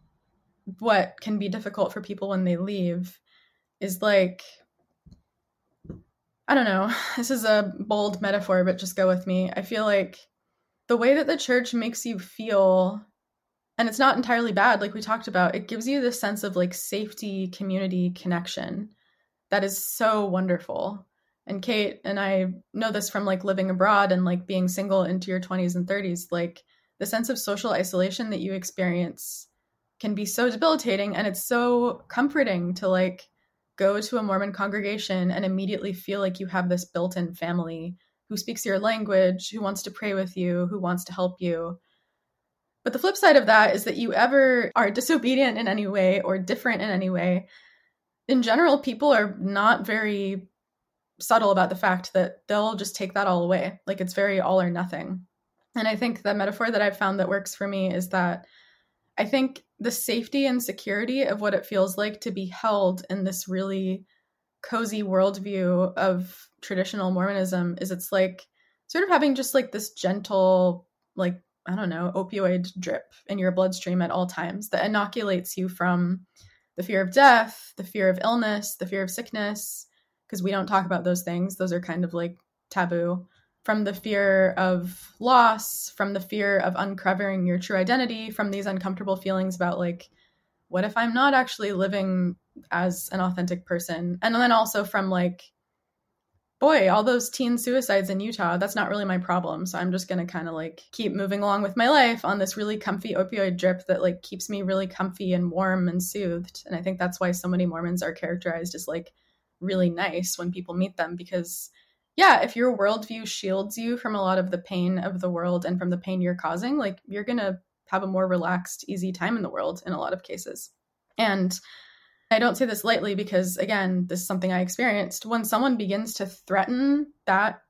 what can be difficult for people when they leave is like I don't know. <sighs> This is a bold metaphor, but just go with me. I feel like the way that the church makes you feel and it's not entirely bad like we talked about it gives you this sense of like safety community connection that is so wonderful and kate and i know this from like living abroad and like being single into your 20s and 30s like the sense of social isolation that you experience can be so debilitating and it's so comforting to like go to a mormon congregation and immediately feel like you have this built-in family who speaks your language who wants to pray with you who wants to help you but the flip side of that is that you ever are disobedient in any way or different in any way, in general, people are not very subtle about the fact that they'll just take that all away. Like it's very all or nothing. And I think the metaphor that I've found that works for me is that I think the safety and security of what it feels like to be held in this really cozy worldview of traditional Mormonism is it's like sort of having just like this gentle, like I don't know, opioid drip in your bloodstream at all times that inoculates you from the fear of death, the fear of illness, the fear of sickness, because we don't talk about those things. Those are kind of like taboo. From the fear of loss, from the fear of uncovering your true identity, from these uncomfortable feelings about like, what if I'm not actually living as an authentic person? And then also from like, boy, all those teen suicides in Utah, that's not really my problem. So I'm just going to kind of like keep moving along with my life on this really comfy opioid drip that like keeps me really comfy and warm and soothed. And I think that's why so many Mormons are characterized as like really nice when people meet them because yeah, if your worldview shields you from a lot of the pain of the world and from the pain you're causing, like you're going to have a more relaxed, easy time in the world in a lot of cases. And I don't say this lightly because, again, this is something I experienced. When someone begins to threaten that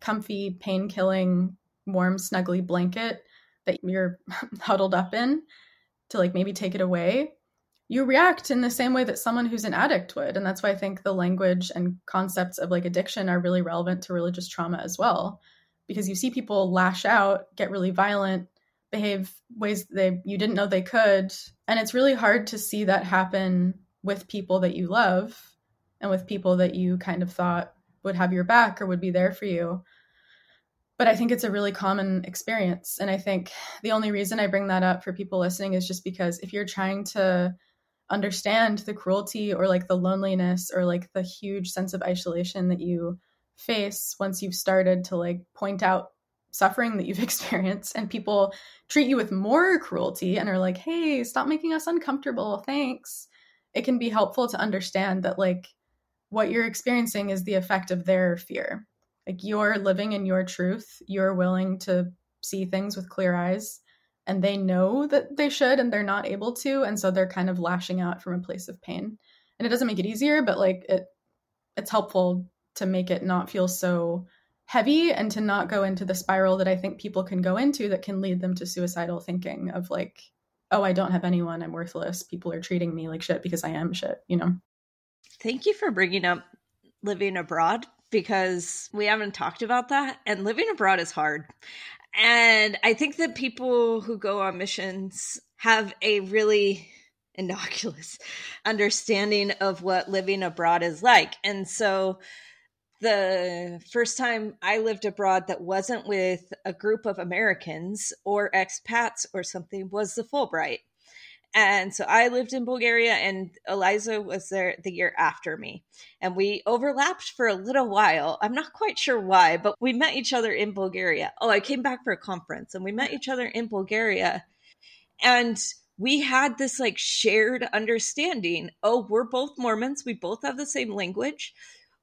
comfy, pain killing, warm, snuggly blanket that you're <laughs> huddled up in to like maybe take it away, you react in the same way that someone who's an addict would. And that's why I think the language and concepts of like addiction are really relevant to religious trauma as well. Because you see people lash out, get really violent, behave ways they you didn't know they could. And it's really hard to see that happen with people that you love and with people that you kind of thought would have your back or would be there for you. But I think it's a really common experience. And I think the only reason I bring that up for people listening is just because if you're trying to understand the cruelty or like the loneliness or like the huge sense of isolation that you face once you've started to like point out suffering that you've <laughs> experienced and people treat you with more cruelty and are like, hey, stop making us uncomfortable. Thanks it can be helpful to understand that like what you're experiencing is the effect of their fear. Like you're living in your truth, you're willing to see things with clear eyes, and they know that they should and they're not able to, and so they're kind of lashing out from a place of pain. And it doesn't make it easier, but like it it's helpful to make it not feel so heavy and to not go into the spiral that I think people can go into that can lead them to suicidal thinking of like oh, I don't have anyone, I'm worthless. People are treating me like shit because I am shit, you know? Thank you for bringing up living abroad because we haven't talked about that. And living abroad is hard. And I think that people who go on missions have a really <laughs> innocuous understanding of what living abroad is like. And so the first time I lived abroad that wasn't with a group of Americans or expats or something was the Fulbright. And so I lived in Bulgaria and Eliza was there the year after me. And we overlapped for a little while. I'm not quite sure why, but we met each other in Bulgaria. Oh, I came back for a conference and we met each other in Bulgaria. And we had this like shared understanding. Oh, we're both Mormons. We both have the same language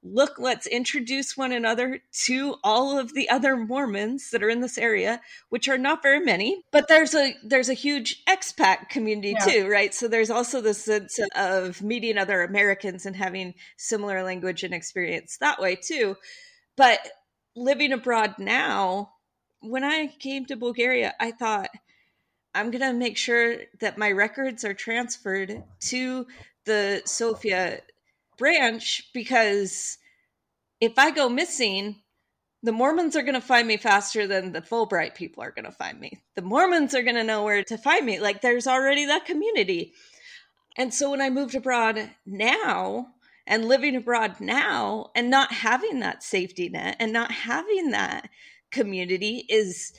look, let's introduce one another to all of the other Mormons that are in this area, which are not very many, but there's a there's a huge expat community yeah. too, right? So there's also the sense of meeting other Americans and having similar language and experience that way too. But living abroad now, when I came to Bulgaria, I thought I'm going to make sure that my records are transferred to the Sofia branch because if I go missing, the Mormons are going to find me faster than the Fulbright people are going to find me. The Mormons are going to know where to find me. Like there's already that community. And so when I moved abroad now and living abroad now and not having that safety net and not having that community is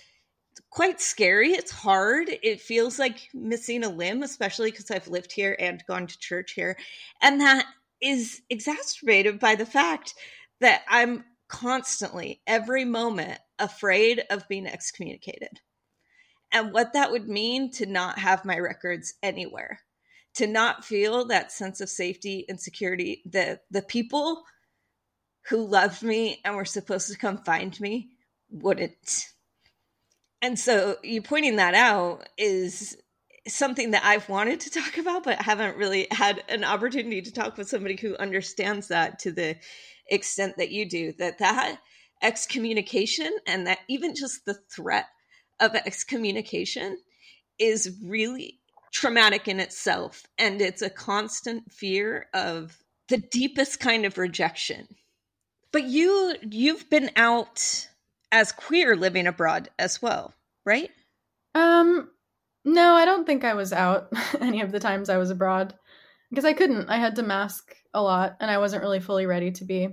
quite scary. It's hard. It feels like missing a limb, especially because I've lived here and gone to church here. And that is exacerbated by the fact that I'm constantly, every moment, afraid of being excommunicated. And what that would mean to not have my records anywhere, to not feel that sense of safety and security that the people who loved me and were supposed to come find me wouldn't. And so you pointing that out is something that I've wanted to talk about, but haven't really had an opportunity to talk with somebody who understands that to the extent that you do. That that excommunication and that even just the threat of excommunication is really traumatic in itself, and it's a constant fear of the deepest kind of rejection. But you you've been out as queer living abroad as well, right? Um, no, I don't think I was out <laughs> any of the times I was abroad because I couldn't. I had to mask a lot and I wasn't really fully ready to be.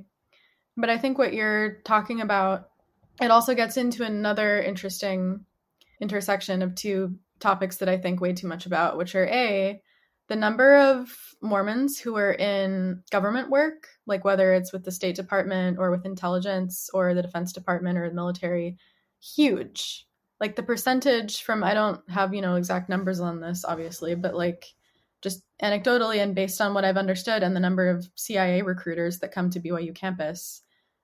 But I think what you're talking about, it also gets into another interesting intersection of two topics that I think way too much about, which are A, the number of Mormons who are in government work, like whether it's with the State Department or with intelligence or the Defense Department or the military, huge. Like the percentage from, I don't have, you know, exact numbers on this, obviously, but like just anecdotally and based on what I've understood and the number of CIA recruiters that come to BYU campus,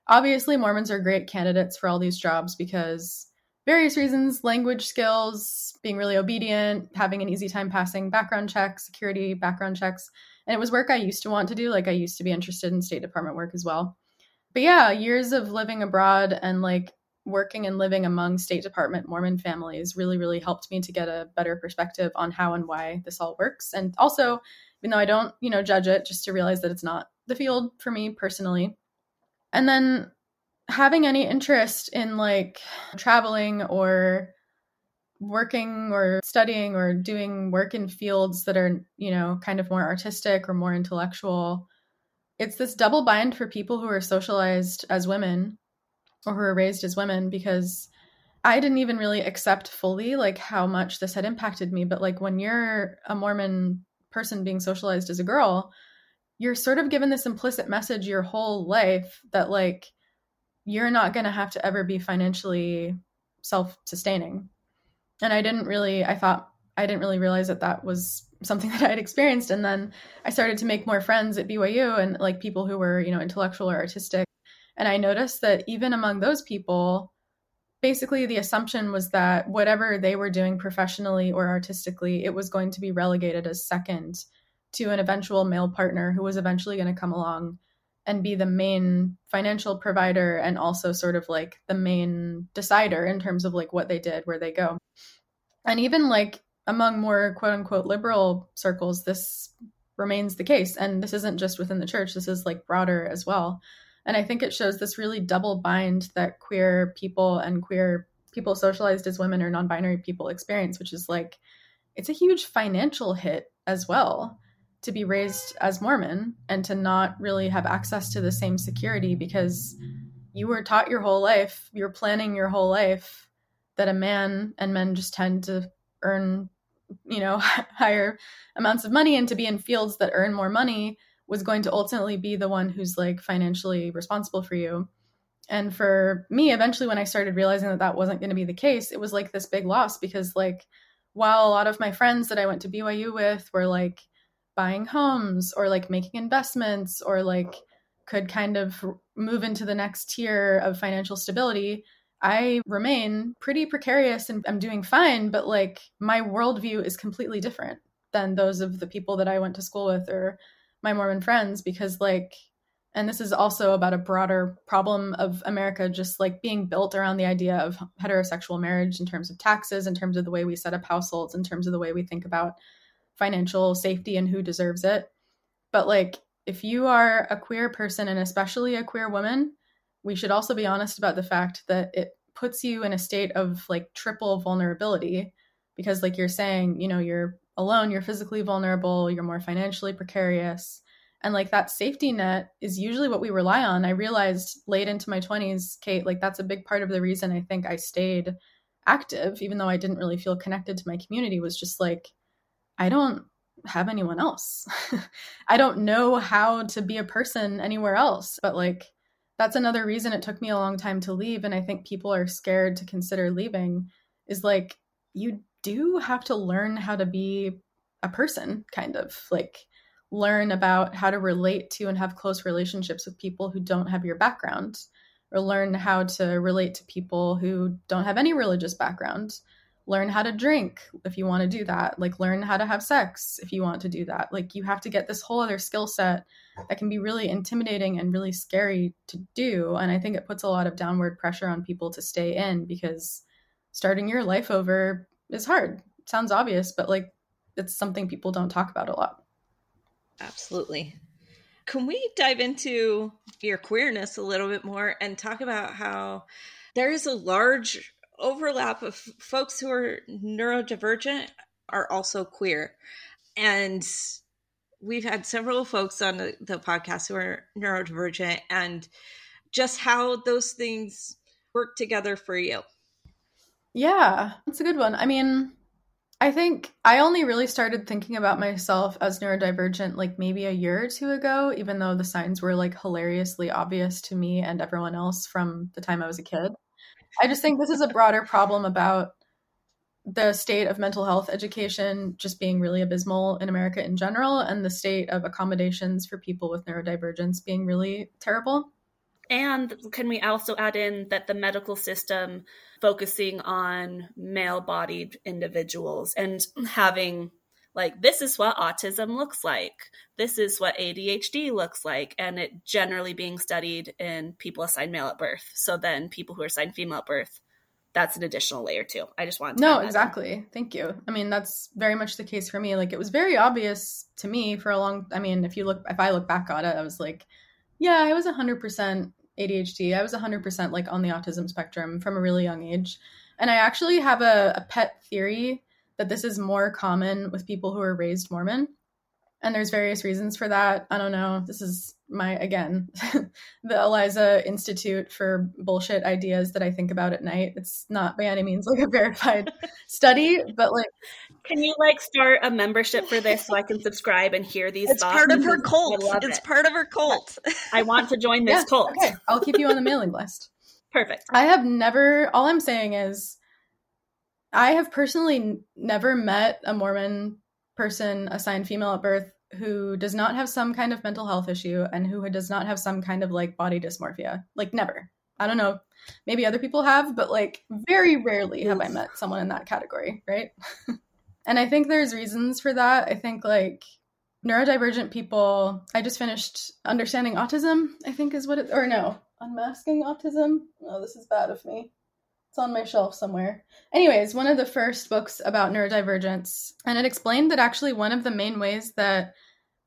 obviously Mormons are great candidates for all these jobs because various reasons language skills, being really obedient, having an easy time passing background checks, security background checks. And it was work I used to want to do. Like I used to be interested in State Department work as well. But yeah, years of living abroad and like working and living among State Department Mormon families really, really helped me to get a better perspective on how and why this all works. And also, even though I don't, you know, judge it, just to realize that it's not the field for me personally. And then having any interest in like traveling or working or studying or doing work in fields that are, you know, kind of more artistic or more intellectual, it's this double bind for people who are socialized as women or who are raised as women because I didn't even really accept fully like how much this had impacted me. But like when you're a Mormon person being socialized as a girl, you're sort of given this implicit message your whole life that like you're not going to have to ever be financially self-sustaining and i didn't really i thought i didn't really realize that that was something <laughs> that i had experienced and then i started to make more friends at byu and like people who were you know intellectual or artistic and i noticed that even among those people basically the assumption was that whatever they were doing professionally or artistically it was going to be relegated as second to an eventual male partner who was eventually going to come along and be the main financial provider and also sort of like the main decider in terms of like what they did, where they go. And even like among more quote unquote liberal circles, this remains the case. And this isn't just within the church, this is like broader as well. And I think it shows this really double bind that queer people and queer people socialized as women or non binary people experience, which is like, it's a huge financial hit as well to be raised as Mormon and to not really have access to the same security because you were taught your whole life, you're planning your whole life that a man and men just tend to earn, you know, <laughs> higher amounts of money and to be in fields that earn more money was going to ultimately be the one who's like financially responsible for you. And for me, eventually, when I started realizing that that wasn't going to be the case, it was like this big loss because, like, while a lot of my friends that I went to BYU with were like, buying homes or like making investments or like could kind of move into the next tier of financial stability, I remain pretty precarious and I'm doing fine, but like my worldview is completely different than those of the people that I went to school with or my Mormon friends because like and this is also about a broader problem of America just like being built around the idea of heterosexual marriage in terms of taxes, in terms of the way we set up households, in terms of the way we think about financial safety and who deserves it. But like, if you are a queer person and especially a queer woman, we should also be honest about the fact that it puts you in a state of like triple vulnerability because like you're saying, you know, you're alone, you're physically vulnerable, you're more financially precarious. And like that safety net is usually what we rely on. I realized late into my 20s, Kate, like that's a big part of the reason I think I stayed active, even though I didn't really feel connected to my community, was just like, I don't have anyone else. <laughs> I don't know how to be a person anywhere else. But like, that's another reason it took me a long time to leave. And I think people are scared to consider leaving is like, you do have to learn how to be a person, kind of like learn about how to relate to and have close relationships with people who don't have your background or learn how to relate to people who don't have any religious background. Learn how to drink if you want to do that. Like learn how to have sex if you want to do that. Like you have to get this whole other skill set that can be really intimidating and really scary to do and i think it puts a lot of downward pressure on people to stay in because starting your life over is hard it sounds obvious but like it's something people don't talk about a lot absolutely can we dive into your queerness a little bit more and talk about how there is a large overlap of folks who are neurodivergent are also queer. And we've had several folks on the, the podcast who are neurodivergent and just how those things work together for you. Yeah, that's a good one. I mean, I think I only really started thinking about myself as neurodivergent like maybe a year or two ago, even though the signs were like hilariously obvious to me and everyone else from the time I was a kid. I just think this is a broader problem about the state of mental health education just being really abysmal in America in general, and the state of accommodations for people with neurodivergence being really terrible. And can we also add in that the medical system focusing on male bodied individuals and having like this is what autism looks like. This is what adhd looks like and it generally being studied in people assigned male at birth. So then people who are assigned female at birth that's an additional layer too. I just want no exactly. Thank you. I mean that's very much the case for me. Like it was very obvious to me for a long i mean if you look if i look back on it i was like yeah i was 100% adhd i was 100% like on the autism spectrum from a really young age and i actually have a, a pet theory that this is more common with people who are raised Mormon. And there's various reasons for that. I don't know. This is my, again, <laughs> the Eliza Institute for bullshit ideas that I think about at night. It's not by any means like a verified <laughs> study, but like. Can you like start a membership for this so I can subscribe and hear these it's thoughts? part of her cult. It's it. part of her cult. I want to join this yeah, cult. Okay. I'll keep you on the mailing list. Perfect. I have never, all I'm saying is, I have personally never met a Mormon person assigned female at birth who does not have some kind of mental health issue and who does not have some kind of like body dysmorphia. Like never. I don't know. Maybe other people have, but like very rarely have I met someone in that category, right? <laughs> and I think there's reasons for that. I think like neurodivergent people, I just finished understanding autism, I think is what it or no, unmasking autism. Oh, this is bad of me. It's on my shelf somewhere. Anyways, one of the first books about neurodivergence, and it explained that actually one of the main ways that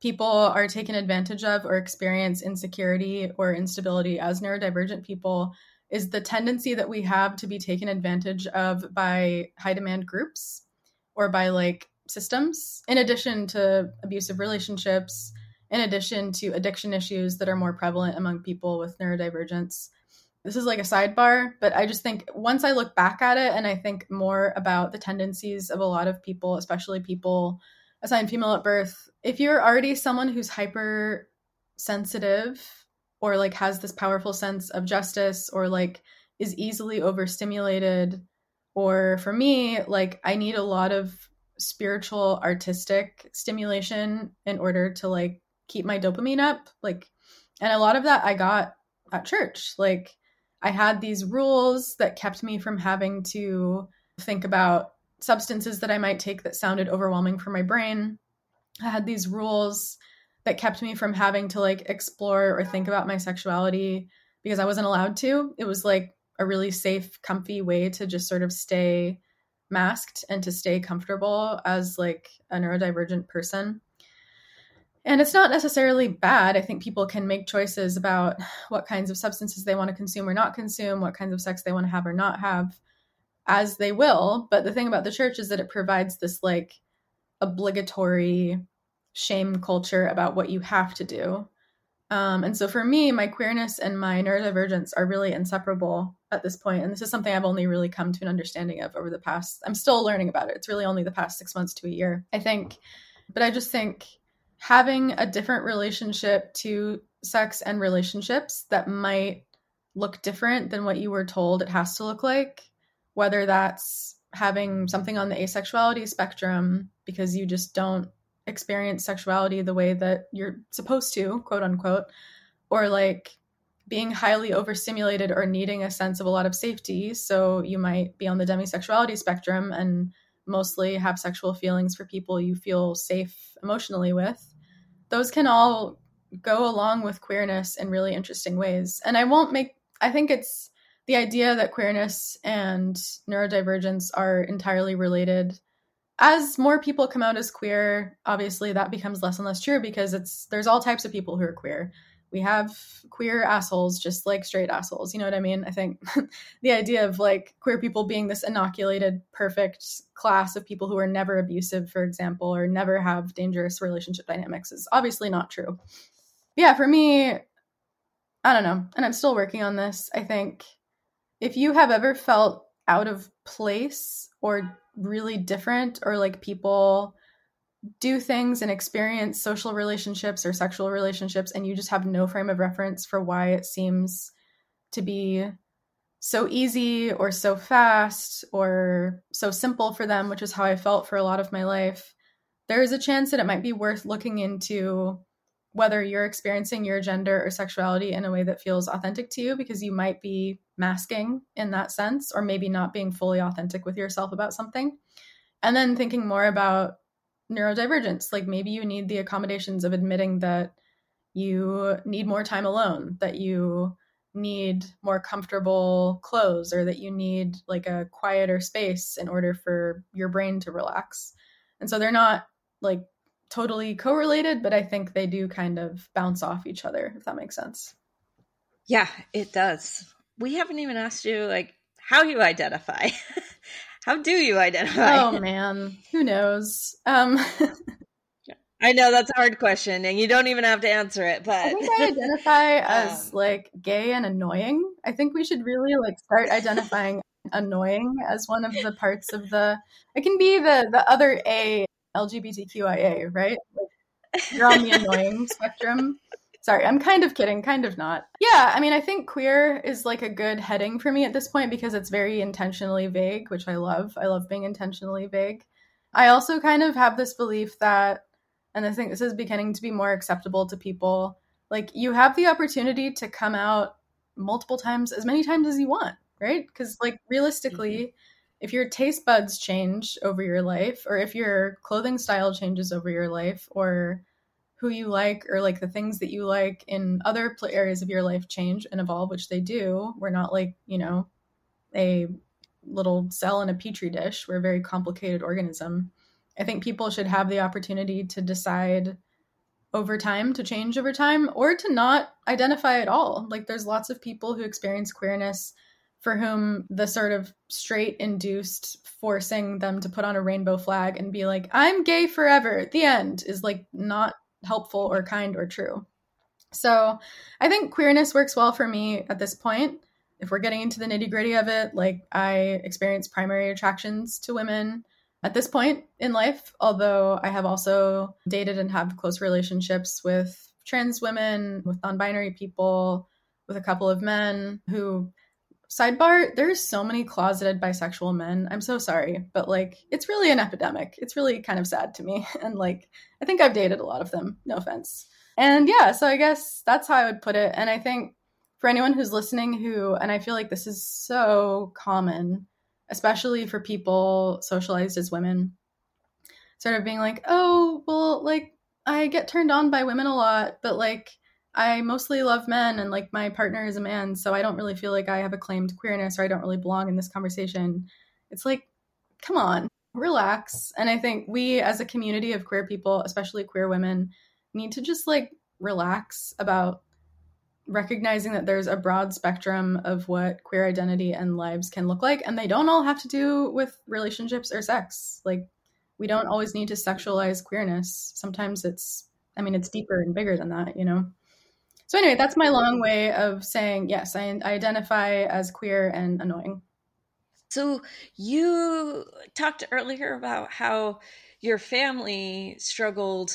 people are taken advantage of or experience insecurity or instability as neurodivergent people is the tendency that we have to be taken advantage of by high demand groups or by like systems, in addition to abusive relationships, in addition to addiction issues that are more prevalent among people with neurodivergence this is like a sidebar, but I just think once I look back at it and I think more about the tendencies of a lot of people, especially people assigned female at birth, if you're already someone who's hyper sensitive or like has this powerful sense of justice or like is easily overstimulated, or for me, like I need a lot of spiritual artistic stimulation in order to like keep my dopamine up like and a lot of that i got at church like I had these rules that kept me from having to think about substances that I might take that sounded overwhelming for my brain. I had these rules that kept me from having to like explore or think about my sexuality because I wasn't allowed to. It was like a really safe, comfy way to just sort of stay masked and to stay comfortable as like a neurodivergent person. And it's not necessarily bad. I think people can make choices about what kinds of substances they want to consume or not consume, what kinds of sex they want to have or not have, as they will. But the thing about the church is that it provides this like obligatory shame culture about what you have to do. Um, and so for me, my queerness and my neurodivergence are really inseparable at this point. And this is something I've only really come to an understanding of over the past, I'm still learning about it. It's really only the past six months to a year, I think. But I just think having a different relationship to sex and relationships that might look different than what you were told it has to look like, whether that's having something on the asexuality spectrum because you just don't experience sexuality the way that you're supposed to, quote unquote, or like being highly overstimulated or needing a sense of a lot of safety. So you might be on the demisexuality spectrum and mostly have sexual feelings for people you feel safe emotionally with. Those can all go along with queerness in really interesting ways. And I won't make, I think it's the idea that queerness and neurodivergence are entirely related as more people come out as queer, obviously that becomes less and less true because it's there's all types of people who are queer. We have queer assholes just like straight assholes. You know what I mean? I think <laughs> the idea of like queer people being this inoculated, perfect class of people who are never abusive, for example, or never have dangerous relationship dynamics is obviously not true. Yeah, for me, I don't know. And I'm still working on this. I think if you have ever felt out of place or really different or like people do things and experience social relationships or sexual relationships and you just have no frame of reference for why it seems to be so easy or so fast or so simple for them, which is how I felt for a lot of my life, there is a chance that it might be worth looking into whether you're experiencing your gender or sexuality in a way that feels authentic to you because you might be masking in that sense or maybe not being fully authentic with yourself about something. And then thinking more about neurodivergence like maybe you need the accommodations of admitting that you need more time alone that you need more comfortable clothes or that you need like a quieter space in order for your brain to relax and so they're not like totally correlated, but I think they do kind of bounce off each other, if that makes sense. Yeah, it does. We haven't even asked you like how you identify. <laughs> how do you identify? Oh man, who knows? Um <laughs> I know that's a hard question and you don't even have to answer it, but I think I identify <laughs> as like gay and annoying. I think we should really like start identifying annoying as one of the parts of the it can be the the other A LGBTQIA, right? Like, you're on the <laughs> annoying spectrum. Sorry, I'm kind of kidding, kind of not. Yeah, I mean, I think queer is like a good heading for me at this point because it's very intentionally vague, which I love. I love being intentionally vague. I also kind of have this belief that, and I think this is beginning to be more acceptable to people, like you have the opportunity to come out multiple times, as many times as you want, right? Because, like, realistically, mm-hmm if your taste buds change over your life or if your clothing style changes over your life or who you like or like the things that you like in other areas of your life change and evolve which they do. We're not like you know a little cell in a petri dish. We're a very complicated organism. I think people should have the opportunity to decide over time to change over time or to not identify at all. Like there's lots of people who experience queerness for whom the sort of straight induced forcing them to put on a rainbow flag and be like, I'm gay forever, the end, is like not helpful or kind or true. So I think queerness works well for me at this point. If we're getting into the nitty gritty of it, like I experience primary attractions to women at this point in life, although I have also dated and have close relationships with trans women, with non binary people, with a couple of men who sidebar there's so many closeted bisexual men. I'm so sorry but like it's really an epidemic. It's really kind of sad to me. <laughs> And like i think i've dated a lot of them. No offense. And yeah so i guess that's how i would put it. And i think for anyone who's listening who and i feel like this is so common especially for people socialized as women sort of being like oh well like i get turned on by women a lot but like I mostly love men and like my partner is a man, so I don't really feel like I have a claim to queerness or I don't really belong in this conversation. It's like, come on, relax. And I think we as a community of queer people, especially queer women, need to just like relax about recognizing that there's a broad spectrum of what queer identity and lives can look like and they don't all have to do with relationships or sex. Like we don't always need to sexualize queerness. Sometimes it's, I mean, it's deeper and bigger than that, you know? So, anyway, that's my long way of saying yes, I, I identify as queer and annoying. So, you talked earlier about how your family struggled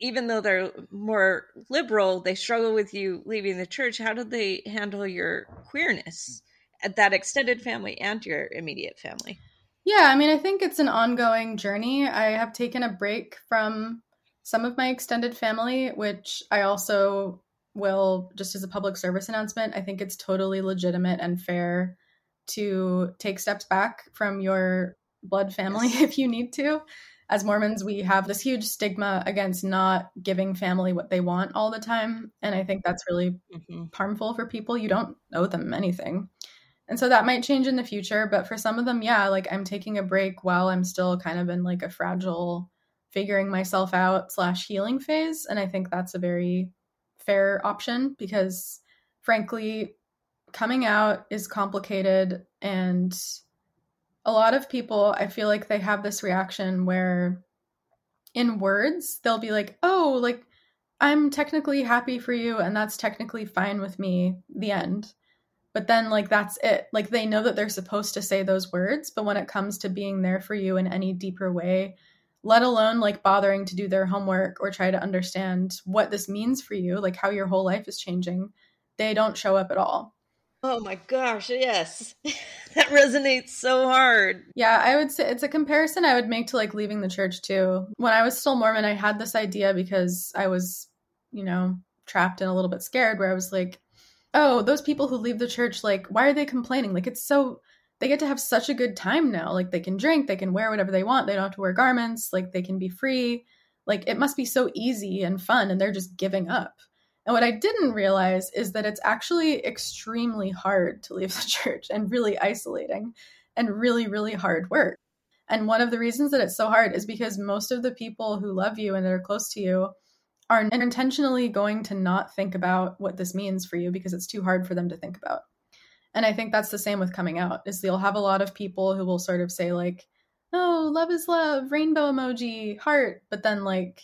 even though they're more liberal, they struggle with you leaving the church. How did they handle your queerness at that extended family and your immediate family? Yeah, I mean, I think it's an ongoing journey. I have taken a break from some of my extended family, which I also will, just as a public service announcement, I think it's totally legitimate and fair to take steps back from your blood family yes. <laughs> if you need to as Mormons, we have this huge stigma against not giving family what they want all the time. And I think that's really mm-hmm. harmful for people. You don't owe them anything. And so that might change in the future. But for some of them, yeah, like I'm taking a break while I'm still kind of in like a fragile figuring myself out slash healing phase. And I think that's a very fair option because frankly, coming out is complicated and a lot of people, I feel like they have this reaction where in words, they'll be like, oh, like, I'm technically happy for you, and that's technically fine with me, the end. But then, like, that's it. Like, they know that they're supposed to say those words, but when it comes to being there for you in any deeper way, let alone like bothering to do their homework or try to understand what this means for you, like how your whole life is changing, they don't show up at all. Oh my gosh, yes. <laughs> that resonates so hard. Yeah, I would say it's a comparison I would make to like leaving the church too. When I was still Mormon, I had this idea because I was, you know, trapped and a little bit scared where I was like, oh, those people who leave the church, like, why are they complaining? Like, it's so, they get to have such a good time now. Like, they can drink, they can wear whatever they want, they don't have to wear garments, like, they can be free. Like, it must be so easy and fun, and they're just giving up. And what I didn't realize is that it's actually extremely hard to leave <laughs> the church and really isolating and really, really hard work. And one of the reasons that it's so hard is because most of the people who love you and that are close to you are intentionally going to not think about what this means for you because it's too hard for them to think about. And I think that's the same with coming out. Is you'll have a lot of people who will sort of say like, "Oh, love is love, rainbow emoji, heart," but then like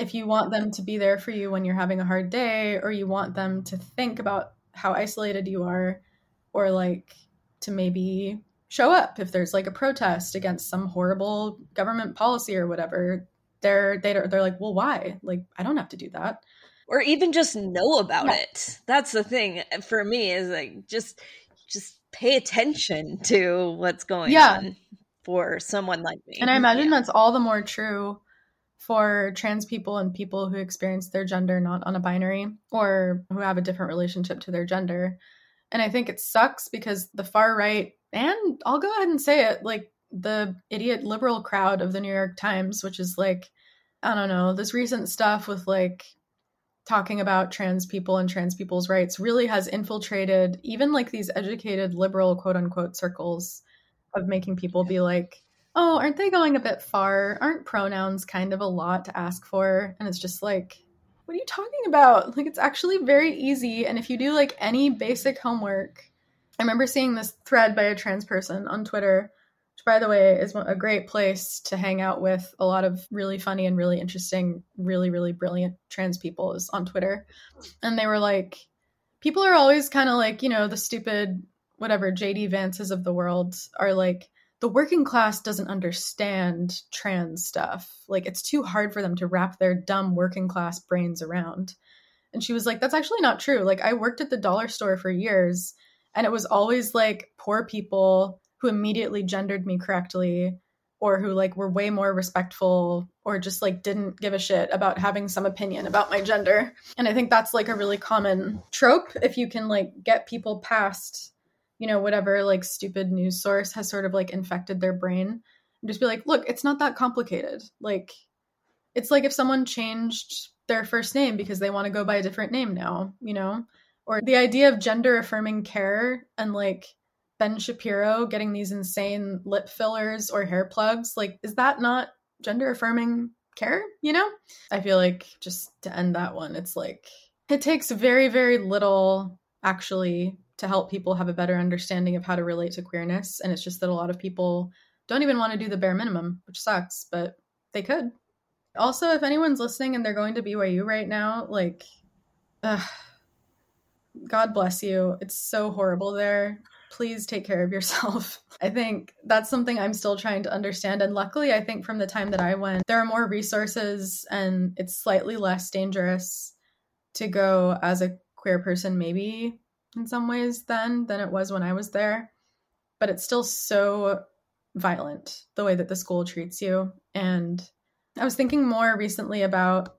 if you want them to be there for you when you're having a hard day or you want them to think about how isolated you are or like to maybe show up if there's like a protest against some horrible government policy or whatever they're they're, they're like well why like i don't have to do that or even just know about yeah. it that's the thing eh, for me is like just just pay attention to what's going yeah. on for someone like me and i imagine yeah. that's all the more true for trans people and people who experience their gender not on a binary or who have a different relationship to their gender. And I think it sucks because the far right, and I'll go ahead and say it, like the idiot liberal crowd of the New York Times, which is like, I don't know, this recent stuff with like talking about trans people and trans people's rights really has infiltrated even like these educated liberal quote unquote circles of making people be like, oh, aren't they going a bit far? Aren't pronouns kind of a lot to ask for? And it's just like, what are you talking about? Like, it's actually very easy. And if you do like any basic homework, I remember seeing this thread by a trans person on Twitter, which, by the way, is a great place to hang out with a lot of really funny and really interesting, really, really brilliant trans people is on Twitter. And they were like, people are always kind of like, you know, the stupid, whatever, JD Vances of the world are like, the working class doesn't understand trans stuff. Like it's too hard for them to wrap their dumb working class brains around. And she was like, that's actually not true. Like I worked at the dollar store for years and it was always like poor people who immediately gendered me correctly or who like were way more respectful or just like didn't give a shit about having some opinion about my gender. And I think that's like a really common trope if you can like get people past you know, whatever like stupid news source has sort of like infected their brain and just be like, look, it's not that complicated. Like, it's like if someone changed their first name because they want to go by a different name now, you know? Or the idea of gender affirming care and like Ben Shapiro getting these insane lip fillers or hair plugs, like, is that not gender affirming care, you know? I feel like just to end that one, it's like, it takes very, very little actually to help people have a better understanding of how to relate to queerness. And it's just that a lot of people don't even want to do the bare minimum, which sucks, but they could. Also, if anyone's listening and they're going to BYU right now, like, ugh, God bless you. It's so horrible there. Please take care of yourself. <laughs> I think that's something I'm still trying to understand. And luckily, I think from the time that I went, there are more resources and it's slightly less dangerous to go as a queer person, maybe in some ways, then than it was when I was there. But it's still so violent the way that the school treats you. And I was thinking more recently about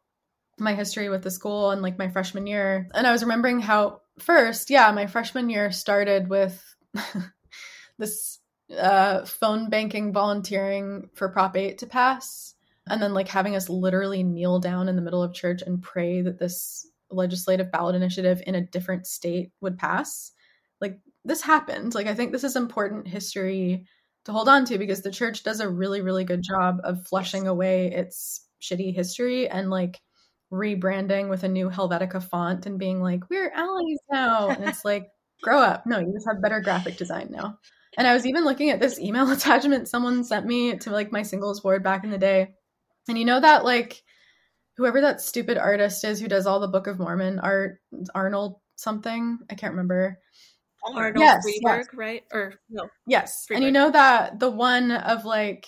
my history with the school and like my freshman year. And I was remembering how first, yeah, my freshman year started with <laughs> this uh, phone banking volunteering for Prop 8 to pass. And then like having us literally kneel down in the middle of church and pray that this legislative ballot initiative in a different state would pass. Like this happened. Like I think this is important history to hold on to because the church does a really really good job of flushing away its shitty history and like rebranding with a new Helvetica font and being like we're allies now and it's like grow up no you just have better graphic design now and I was even looking at this email <laughs> attachment someone sent me to like my singles board back in the day and you know that like whoever that stupid artist is who does all the Book of Mormon art Arnold something I can't remember oh, Arnold yes, yes. right? Or no. Yes. Friberg. And you know that the one of like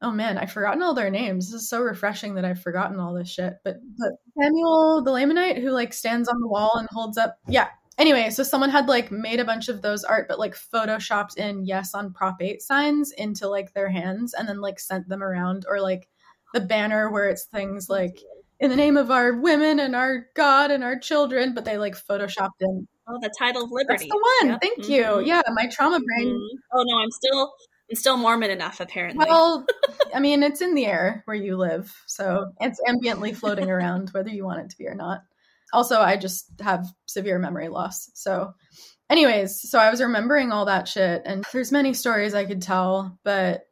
oh man, I've forgotten all their names. This is so refreshing that I've forgotten all this shit. But, but Samuel the Lamanite who like stands on the wall and holds up yeah. Anyway, so someone had like made a bunch of those art, but like photoshopped in yes on Prop 8 signs into like their hands and then like sent them around or like the banner where it's things like in the name of our women and our God and our children, but they like photoshopped in Oh, the title of liberty. That's the one. Yep. Thank you. Mm-hmm. Yeah, my trauma brain. Mm-hmm. Oh no, I'm still I'm still Mormon enough apparently. Well, <laughs> I mean, it's in the air where you live, so it's ambiently floating around whether you want it to be or not. Also, I just have severe memory loss. So, anyways, so I was remembering all that shit and there's many stories I could tell, but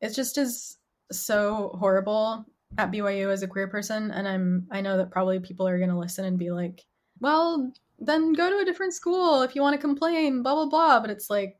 it just is so horrible at BYU as a queer person and I'm I know that probably people are going to listen and be like, "Well, then go to a different school if you want to complain, blah, blah, blah. But it's like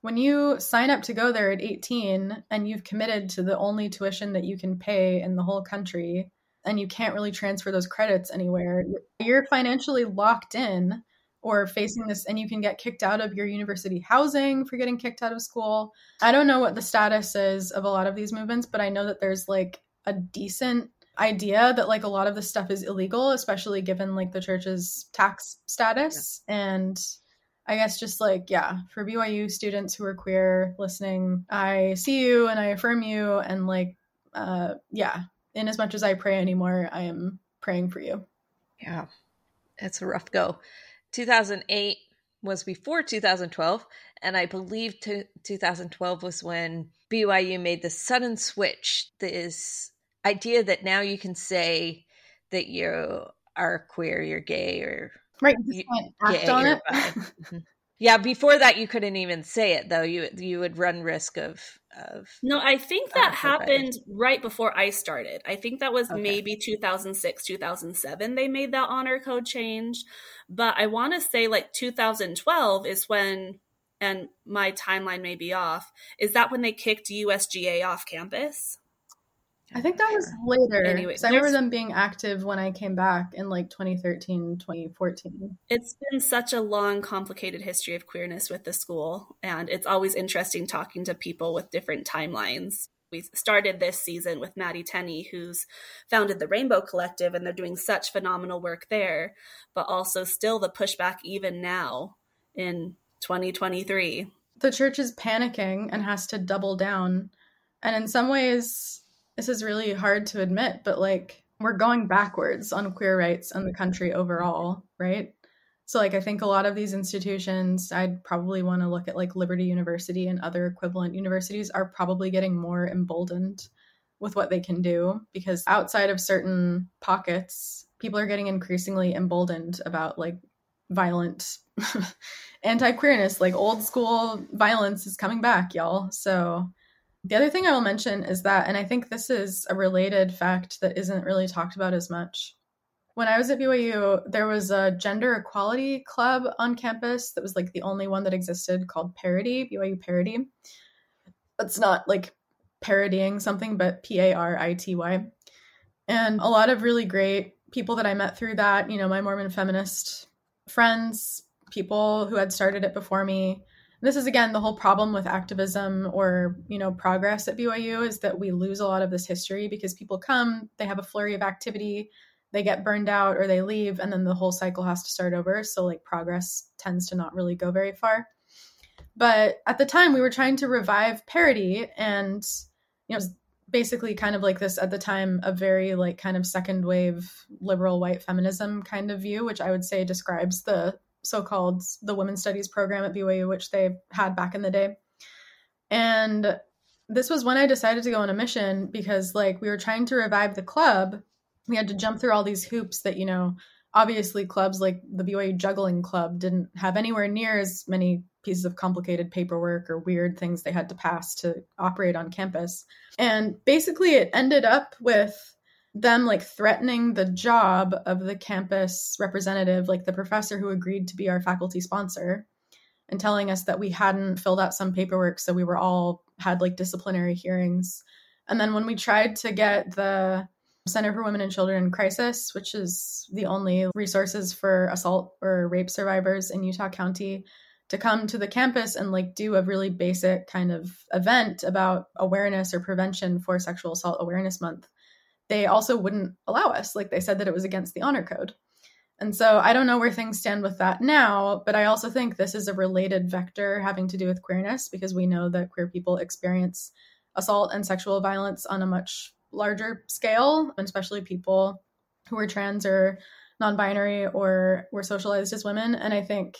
when you sign up to go there at 18 and you've committed to the only tuition that you can pay in the whole country and you can't really transfer those credits anywhere, you're financially locked in or facing this and you can get kicked out of your university housing for getting kicked out of school. I don't know what the status is of a lot of these movements, but I know that there's like a decent idea that like a lot of this stuff is illegal, especially given like the church's tax status. Yeah. And I guess just like, yeah, for BYU students who are queer listening, I see you and I affirm you. And like, uh, yeah, in as much as I pray anymore, I am praying for you. Yeah, it's a rough go. 2008 was before 2012. And I believe t- 2012 was when BYU made the sudden switch. This idea that now you can say that you are queer, you're gay, or right, you act on it. <laughs> Yeah, before that you couldn't even say it though. You you would run risk of of. No, I think that happened right before I started. I think that was okay. maybe 2006, 2007. They made that honor code change, but I want to say like 2012 is when. And my timeline may be off. Is that when they kicked USGA off campus? I think that was later. Anyway, I remember them being active when I came back in like 2013, 2014. It's been such a long, complicated history of queerness with the school, and it's always interesting talking to people with different timelines. We started this season with Maddie Tenney, who's founded the Rainbow Collective, and they're doing such phenomenal work there, but also still the pushback even now in 2023. The church is panicking and has to double down. And in some ways, this is really hard to admit, but like we're going backwards on queer rights in the country overall, right? So like I think a lot of these institutions, I'd probably want to look at like Liberty University and other equivalent universities are probably getting more emboldened with what they can do because outside of certain pockets, people are getting increasingly emboldened about like violent <laughs> anti-queerness, like old school violence is coming back, y'all. So the other thing I will mention is that, and I think this is a related fact that isn't really talked about as much. When I was at BYU, there was a gender equality club on campus that was like the only one that existed called Parity, BYU Parity. That's not like parodying something, but P A R I T Y. And a lot of really great people that I met through that, you know, my Mormon feminist friends, people who had started it before me. This is again the whole problem with activism or, you know, progress at BYU is that we lose a lot of this history because people come, they have a flurry of activity, they get burned out or they leave and then the whole cycle has to start over, so like progress tends to not really go very far. But at the time we were trying to revive Parity and you know, basically kind of like this at the time a very like kind of second wave liberal white feminism kind of view which i would say describes the so-called the women's studies program at byu which they had back in the day and this was when i decided to go on a mission because like we were trying to revive the club we had to jump through all these hoops that you know obviously clubs like the byu juggling club didn't have anywhere near as many pieces of complicated paperwork or weird things they had to pass to operate on campus. And basically, it ended up with them like threatening the job of the campus representative, like the professor who agreed to be our faculty sponsor, and telling us that we hadn't filled out some paperwork. So we were all had like disciplinary hearings. And then when we tried to get the Center for Women and Children in Crisis, which is the only resources for assault or rape survivors in Utah County, to come to the campus and like do a really basic kind of event about awareness or prevention for sexual assault awareness month they also wouldn't allow us. Like they said that it was against the honor code. And so i don't know where things stand with that now but i also think this is a related vector having to do with queerness because we know that queer people experience assault and sexual violence on a much larger scale especially people who are trans or non-binary or were socialized as women. And i think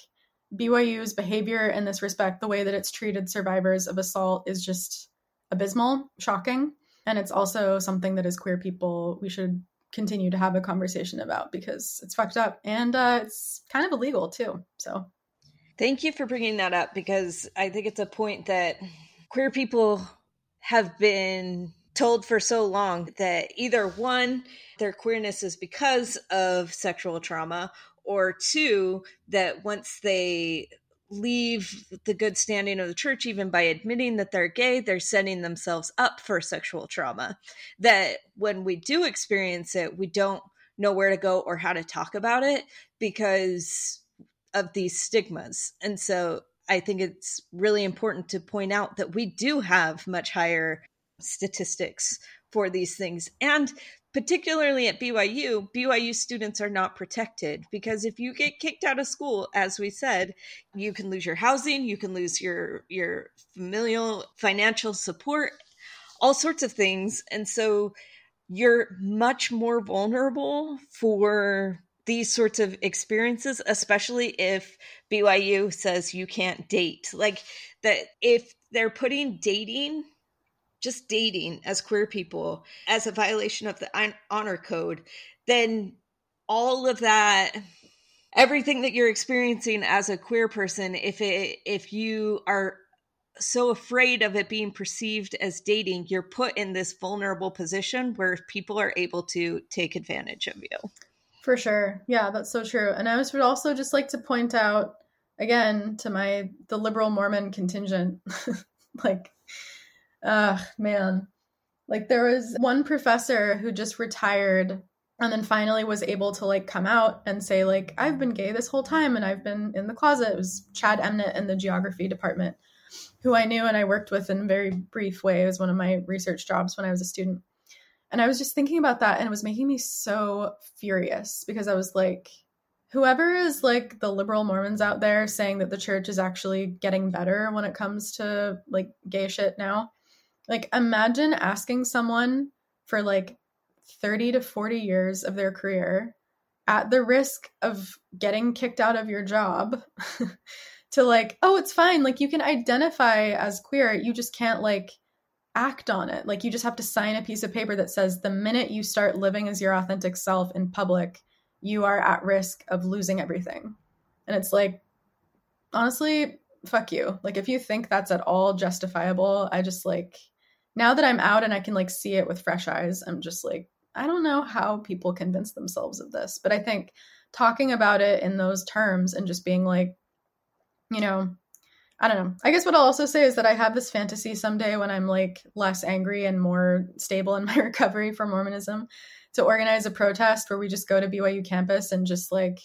BYU's behavior in this respect, the way that it's treated survivors of assault, is just abysmal, shocking. And it's also something that as queer people, we should continue to have a conversation about because it's fucked up and uh, it's kind of illegal too. So, thank you for bringing that up because I think it's a point that queer people have been told for so long that either one, their queerness is because of sexual trauma, or two that once they leave the good standing of the church even by admitting that they're gay they're setting themselves up for sexual trauma. That when we do experience it we don't know where to go or how to talk about it because of these stigmas. And so i think it's really important to point out that we do have much higher statistics for these things. And particularly at BYU, BYU students are not protected because if you get kicked out of school, as we said, you can lose your housing, you can lose your your familial financial support, all sorts of things. And so you're much more vulnerable for these sorts of experiences, especially if BYU says you can't date. Like that if they're putting dating just dating as queer people as a violation of the honor code, then all of that everything that you're experiencing as a queer person if it if you are so afraid of it being perceived as dating you're put in this vulnerable position where people are able to take advantage of you. For sure. Yeah that's so true. And i would also just like to point out again to my the liberal mormon contingent <laughs> like Ugh, man. Like there was one professor who just retired and then finally was able to like come out and say like I've been gay this whole time and I've been in the closet. It was Chad Emmett in the geography department, who I knew and I worked with in a very brief way. It was one of my research jobs when I was a student. And I was just thinking about that and it was making me so furious because I was like, whoever is like the liberal Mormons out there saying that the church is actually getting better when it comes to like gay shit now, like, imagine asking someone for like 30 to 40 years of their career at the risk of getting kicked out of your job <laughs> to like, oh, it's fine. Like, you can identify as queer. You just can't like act on it. Like, you just have to sign a piece of paper that says the minute you start living as your authentic self in public, you are at risk of losing everything. And it's like, honestly, fuck you. Like, if you think that's at all justifiable, I just like, now that I'm out and I can like see it with fresh eyes, I'm just like, I don't know how people convince themselves of this. But I think talking about it in those terms and just being like, you know, I don't know. I guess what I'll also say is that I have this fantasy someday when I'm like less angry and more stable in <laughs> my recovery from Mormonism to organize a protest where we just go to BYU campus and just like,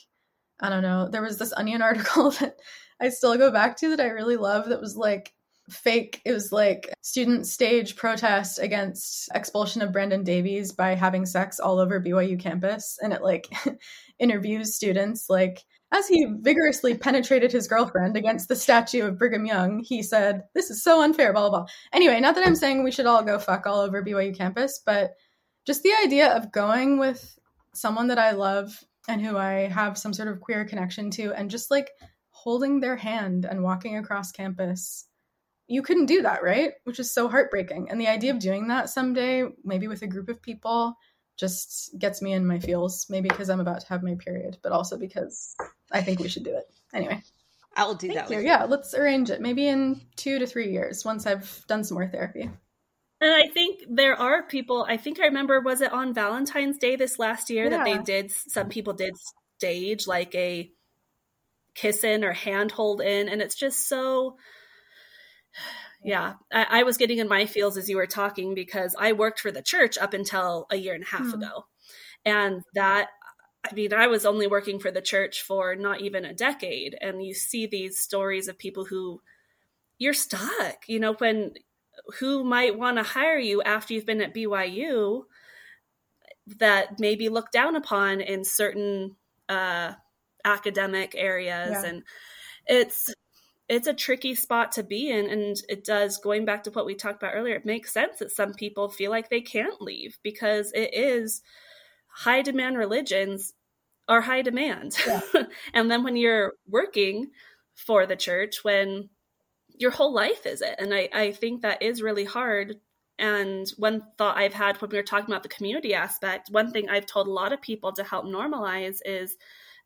I don't know. There was this Onion <laughs> article that I still go back to that I really love that was like fake. It was like student stage protest against expulsion of Brandon Davies by having sex all over BYU campus. And it like <laughs> interviews students like, as he vigorously penetrated his girlfriend against the statue of Brigham Young, he said, This is so unfair, blah, blah, blah. Anyway, not that I'm saying we should all go fuck all over BYU campus, but just the idea of going with someone that I love and who I have some sort of queer connection to and just like holding their hand and walking across campus. You couldn't do that, right? Which is so heartbreaking. And the idea of doing that someday, maybe with a group of people, just gets me in my feels. Maybe because I'm about to have my period, but also because I think we should do it. Anyway. I'll do Thank that. you. Yeah, let's arrange it. Maybe in two to three years once I've done some more therapy. And I think there are people, I think I remember, was it on Valentine's Day this last year that they did, some people did stage like a kiss in or hand hold in. And it's just so, yeah. I, I was getting in my feels as you were talking because I worked for the church up until a year and a half Hmm. ago. And that, I mean, I was only working for the church for not even a decade. And you see these stories of people who you're stuck, you know, when who might want to hire you after you've been at BYU that may be looked down upon in certain uh, academic areas. Yeah. And it's, it's a tricky spot to be in. And it does, going back to what we talked about earlier, it makes sense that some people feel like they can't leave because it is high demand religions are high demand. Yeah. <laughs> and then when you're working for the church, when your whole life is it. And I, I think that is really hard. And one thought I've had when we were talking about the community aspect, one thing I've told a lot of people to help normalize is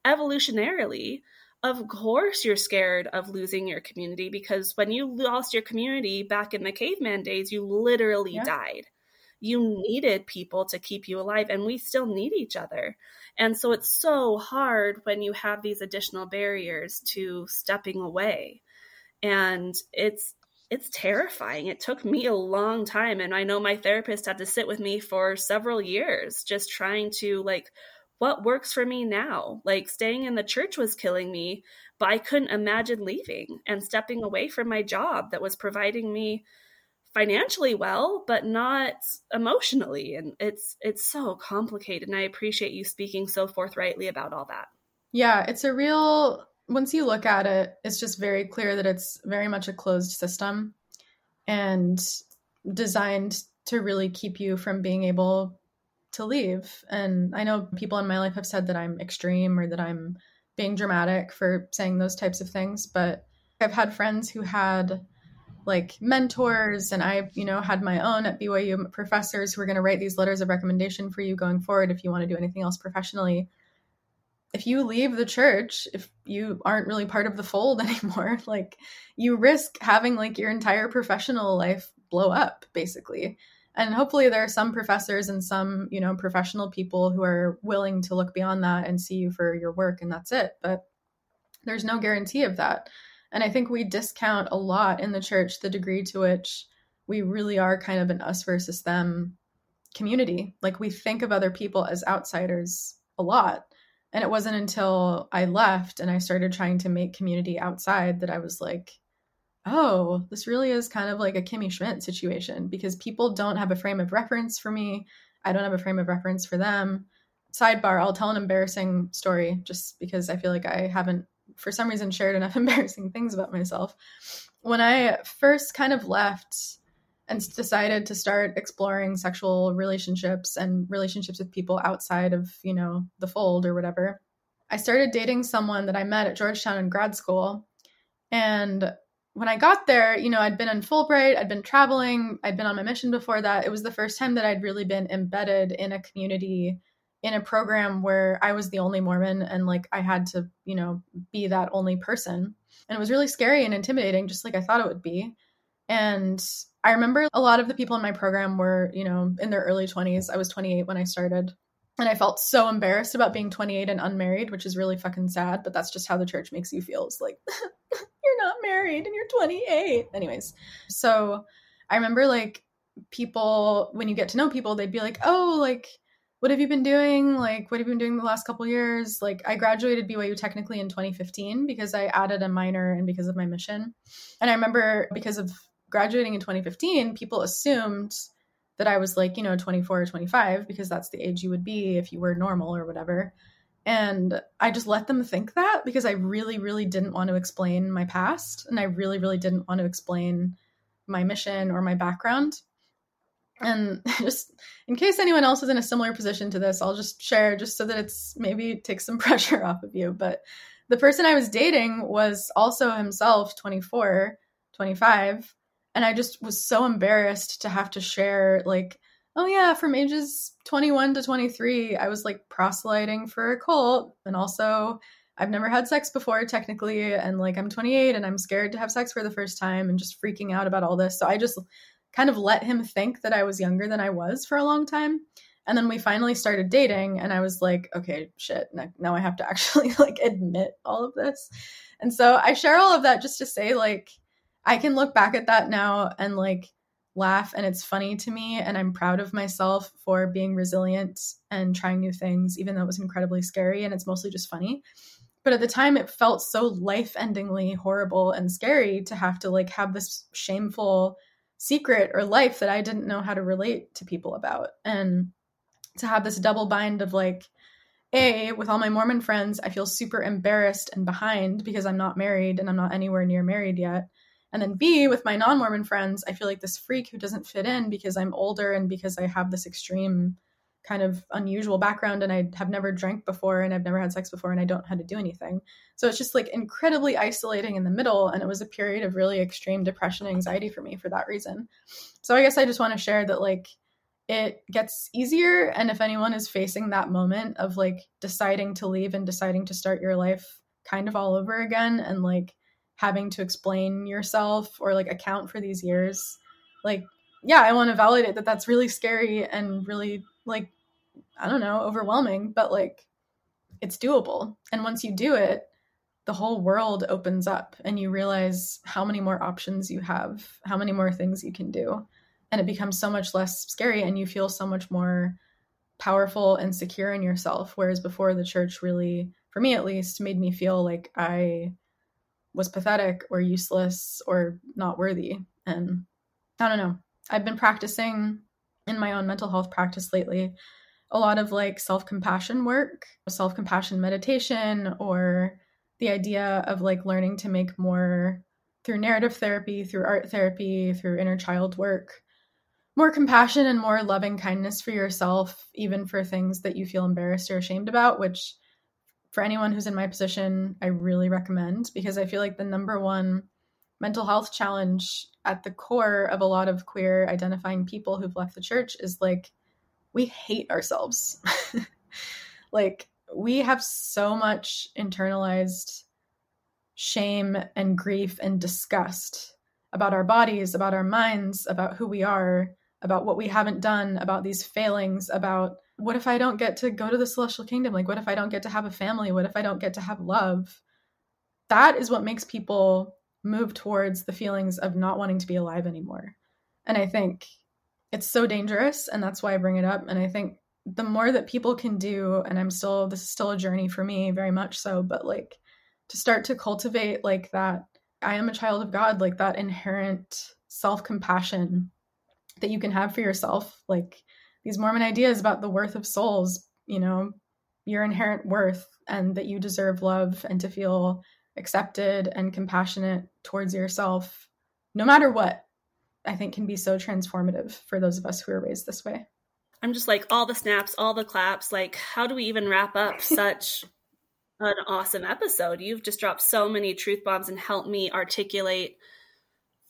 evolutionarily, of course, you're scared of losing your community because when you lost your community back in the caveman days, you literally Yeah. died. You needed people to keep you alive, and we still need each other. And so it's so hard when you have these additional barriers to stepping away. And it's it's terrifying. It took me a long time and I know my therapist had to sit with me for several years just trying to like what works for me now? Like staying in the church was killing me, but I couldn't imagine leaving and stepping away from my job that was providing me financially well but not emotionally and it's it's so complicated and i appreciate you speaking so forthrightly about all that Yeah, it's a real once you look at it, it's just very clear that it's very much a closed system and designed to really keep you from being able to leave. And I know mm-hmm. people in my life have said that I'm extreme or that I'm being dramatic for saying those types of things, but I've had friends who had like mentors and I, you know, had my own at BYU professors who were going to write these letters of recommendation for you going forward if you want to do anything else professionally if you leave the church, if you aren't really part of the fold <laughs> anymore, like you risk having like your entire professional life blow up basically. And hopefully there are some professors and some, you know, professional people who are willing to look beyond that and see you for your work and that's it. But there's no guarantee of that. And I think we discount a lot in the church the degree to which we really are kind of an us versus them community. Like we think of other people as outsiders a lot. And it wasn't until I left and I started trying to make community outside that I was like, oh, this really is kind of like a Kimmy Schmidt situation because people don't have a frame of reference for me. I don't have a frame of reference for them. Sidebar, I'll tell an embarrassing story just because I feel like I haven't, for some reason, shared enough <laughs> embarrassing things about myself. When I first kind of left and decided to start exploring sexual relationships and relationships with people outside of, you know, the fold or whatever. I started dating someone that I met at Georgetown in grad school. And when I got there, you know, I'd been in Fulbright, I'd been traveling, I'd been on my mission before that. It was the first time that I'd really been embedded in a community, in a program where I was the only Mormon and like I had to, you know, be that only person. And it was really scary and intimidating, just like I thought it would be. And I remember a lot of the people in my program were, you know, in their early 20s. I was 28 when I started. And I felt so embarrassed about being 28 and unmarried, which is really fucking sad, but that's just how the church makes you feel. It's like, <laughs> you're not married and you're 28. Anyways, so I remember like people when you get to know people, they'd be like, "Oh, like what have you been doing? Like what have you been doing the last couple years?" Like I graduated BYU technically in 2015 because I added a minor and because of my mission. And I remember because of graduating in 2015, people assumed that I was like, you know, 24 or 25 because that's the age you would be if you were normal or whatever. And I just let them think that because I really, really didn't want to explain my past. And I really, really didn't want to explain my mission or my background. And <laughs> just in case anyone else is in a similar position to this, I'll just share just so that it's maybe takes some <laughs> pressure off of you. But the person I was dating was also himself 24, 25 and I just was so embarrassed to have to share like oh yeah from ages 21 to 23 I was like proselyting for a cult and also I've never had sex before technically and like I'm 28 and I'm scared to have sex for the first time and just freaking out about all this. So I just kind of let him think that I was younger than I was for a long time. And then we finally started dating and I was like okay shit now I have to <laughs> actually like admit all of this. And so I share all of that just to say like I can look back at that now and like laugh and it's funny to me and I'm proud of myself for being resilient and trying new things even though it was incredibly scary and it's mostly just funny. But at the time it felt so life-endingly horrible and scary to have to like have this shameful secret or life that I didn't know how to relate to people about and to have this double bind of like a with all my mormon friends i feel super embarrassed and behind because i'm not married and i'm not anywhere near married yet and then B, with my non Mormon friends, I feel like this freak who doesn't fit in because I'm older and because I have this extreme kind of unusual background and I have never drank before and I've never had sex before and I don't know how to do anything. So it's just like incredibly isolating in the middle. And it was a period of really extreme depression and anxiety for me for that reason. So I guess I just want to share that like it gets easier. And if anyone is facing that moment of like deciding to leave and deciding to start your life kind of all over again and like having to explain yourself or like account for these years like yeah i want to validate that that's really scary and really like i don't know overwhelming but like it's doable. And once you do it the whole world opens up and you realize how many more options you have how many more things you can do. And it becomes so much less scary and you feel so much more powerful and secure in yourself whereas before the church really for me at least made me feel like i was pathetic or useless or not worthy. And I don't know. I've been practicing in my own mental health practice lately a lot of like self compassion work, self compassion meditation, or the idea of like learning to make more through narrative therapy, through art therapy, through inner child work, more compassion and more loving kindness for yourself, even for things that you feel embarrassed or ashamed about, which for anyone who's in my position, I really recommend because I feel like the number one mental health challenge at the core of a lot of queer identifying people who've left the church is like we hate ourselves. <laughs> like we have so much internalized shame and grief and disgust about our bodies, about our minds, about who we are, about what we haven't done, about these failings, about what if I don't get to go to the celestial kingdom? Like, what if I don't get to have a family? What if I don't get to have love? That is what makes people move towards the feelings of not wanting to be alive anymore. And I think it's so dangerous. And that's why I bring it up. And I think the more that people can do, and I'm still, this is still a journey for me, very much so, but like to start to cultivate like that, I am a child of God, like that inherent self compassion that you can have for yourself. Like, these Mormon ideas about the worth of souls, you know, your inherent worth and that you deserve love and to feel accepted and compassionate towards yourself, no matter what, I think can be so transformative for those of us who are raised this way. I'm just like all the snaps, all the claps. Like, how do we even wrap up <laughs> such an awesome episode? You've just dropped so many truth bombs and helped me articulate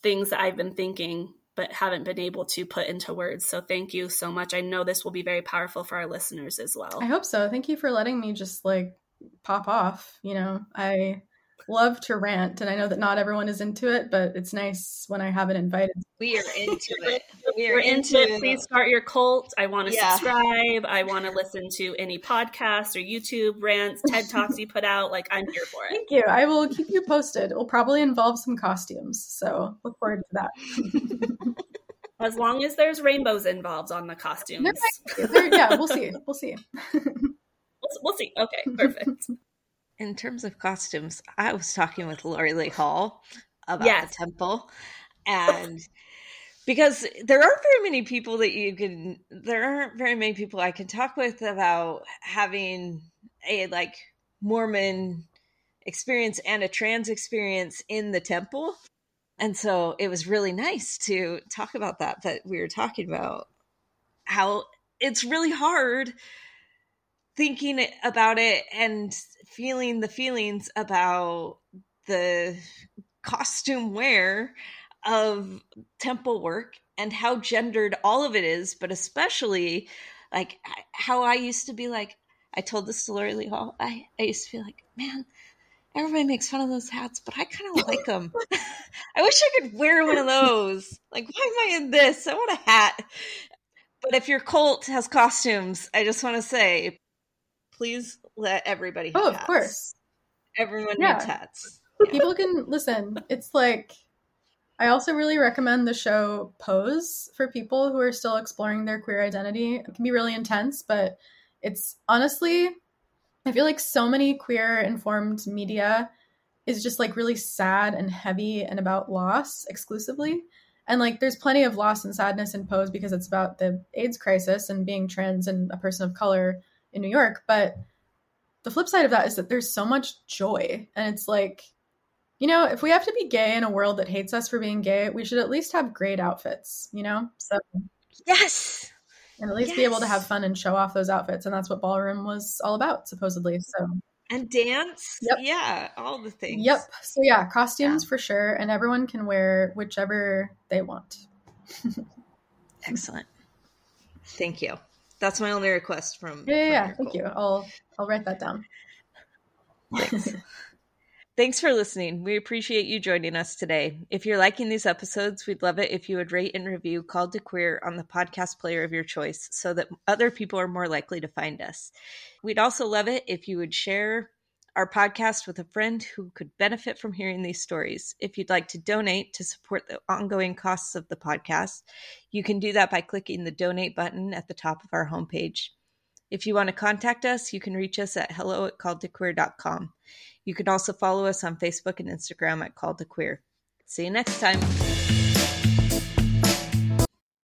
things that I've been thinking but haven't been able to put into words. So thank you so much. I know this will be very powerful for our listeners as well. I hope so. Thank you for letting me just like pop off. You know, I love to rant and I know that not everyone is into it, but it's nice when I have it invited. We are into <laughs> it. we are into, into it, please start your cult. I want to yeah. subscribe. I want to listen to any podcasts or YouTube rants, TED Talks you put out. Like, I'm here for it. Thank you. I will keep you posted. It will probably involve some costumes. So look forward to that. <laughs> as long as there's rainbows involved on the costumes. yeah, we'll see. We'll see. <laughs> we'll, we'll see. Okay, perfect. In terms of costumes, I was talking with Laurie Lee Hall about yes. the temple and because there aren't very many people that you can there aren't very many people i can talk with about having a like mormon experience and a trans experience in the temple and so it was really nice to talk about that but we were talking about how it's really hard thinking about it and feeling the feelings about the costume wear of temple work and how gendered all of it is, but especially like how I used to be like, I told this to Laurie Lee Hall. I, I used to be like, man, everybody makes fun of those hats, but I kind of <laughs> like them. <laughs> I wish I could wear one of those. Like, why am I in this? I want a hat. But if your cult has costumes, I just want to say, please let everybody. oh, of hats. course. Everyone yeah. needs hats. <laughs> People can listen. It's like I also really recommend the show Pose for people who are still exploring their queer identity. It can be really intense, but it's honestly, I feel like so many queer informed media is just like really sad and heavy and about loss exclusively. And like there's plenty of loss and sadness in Pose because it's about the AIDS crisis and being trans and a person of color in New York. But the flip side of that is that there's so much joy. And it's like, you know, if we have to be gay in a world that hates us for being gay, we should at least have great outfits, you know? So Yes. And at least yes. be able to have fun and show off those outfits. And that's what ballroom was all about, supposedly. So and dance. Yep. Yeah, all the things. Yep. So yeah, costumes yeah. for sure. And everyone can wear whichever they want. <laughs> Excellent. Thank you. That's my only request from. Yeah, yeah, yeah. Thank you. I'll I'll write that down. Thanks. <laughs> Thanks for listening. We appreciate you joining us today. If you're liking these episodes, we'd love it if you would rate and review Called to Queer on the podcast player of your choice so that other people are more likely to find us. We'd also love it if you would share our podcast with a friend who could benefit from hearing these stories. If you'd like to donate to support the ongoing costs of the podcast, you can do that by clicking the donate button at the top of our homepage. If you want to contact us, you can reach us at hello at calledtoqueer.com. You can also follow us on Facebook and Instagram at Called to Queer. See you next time.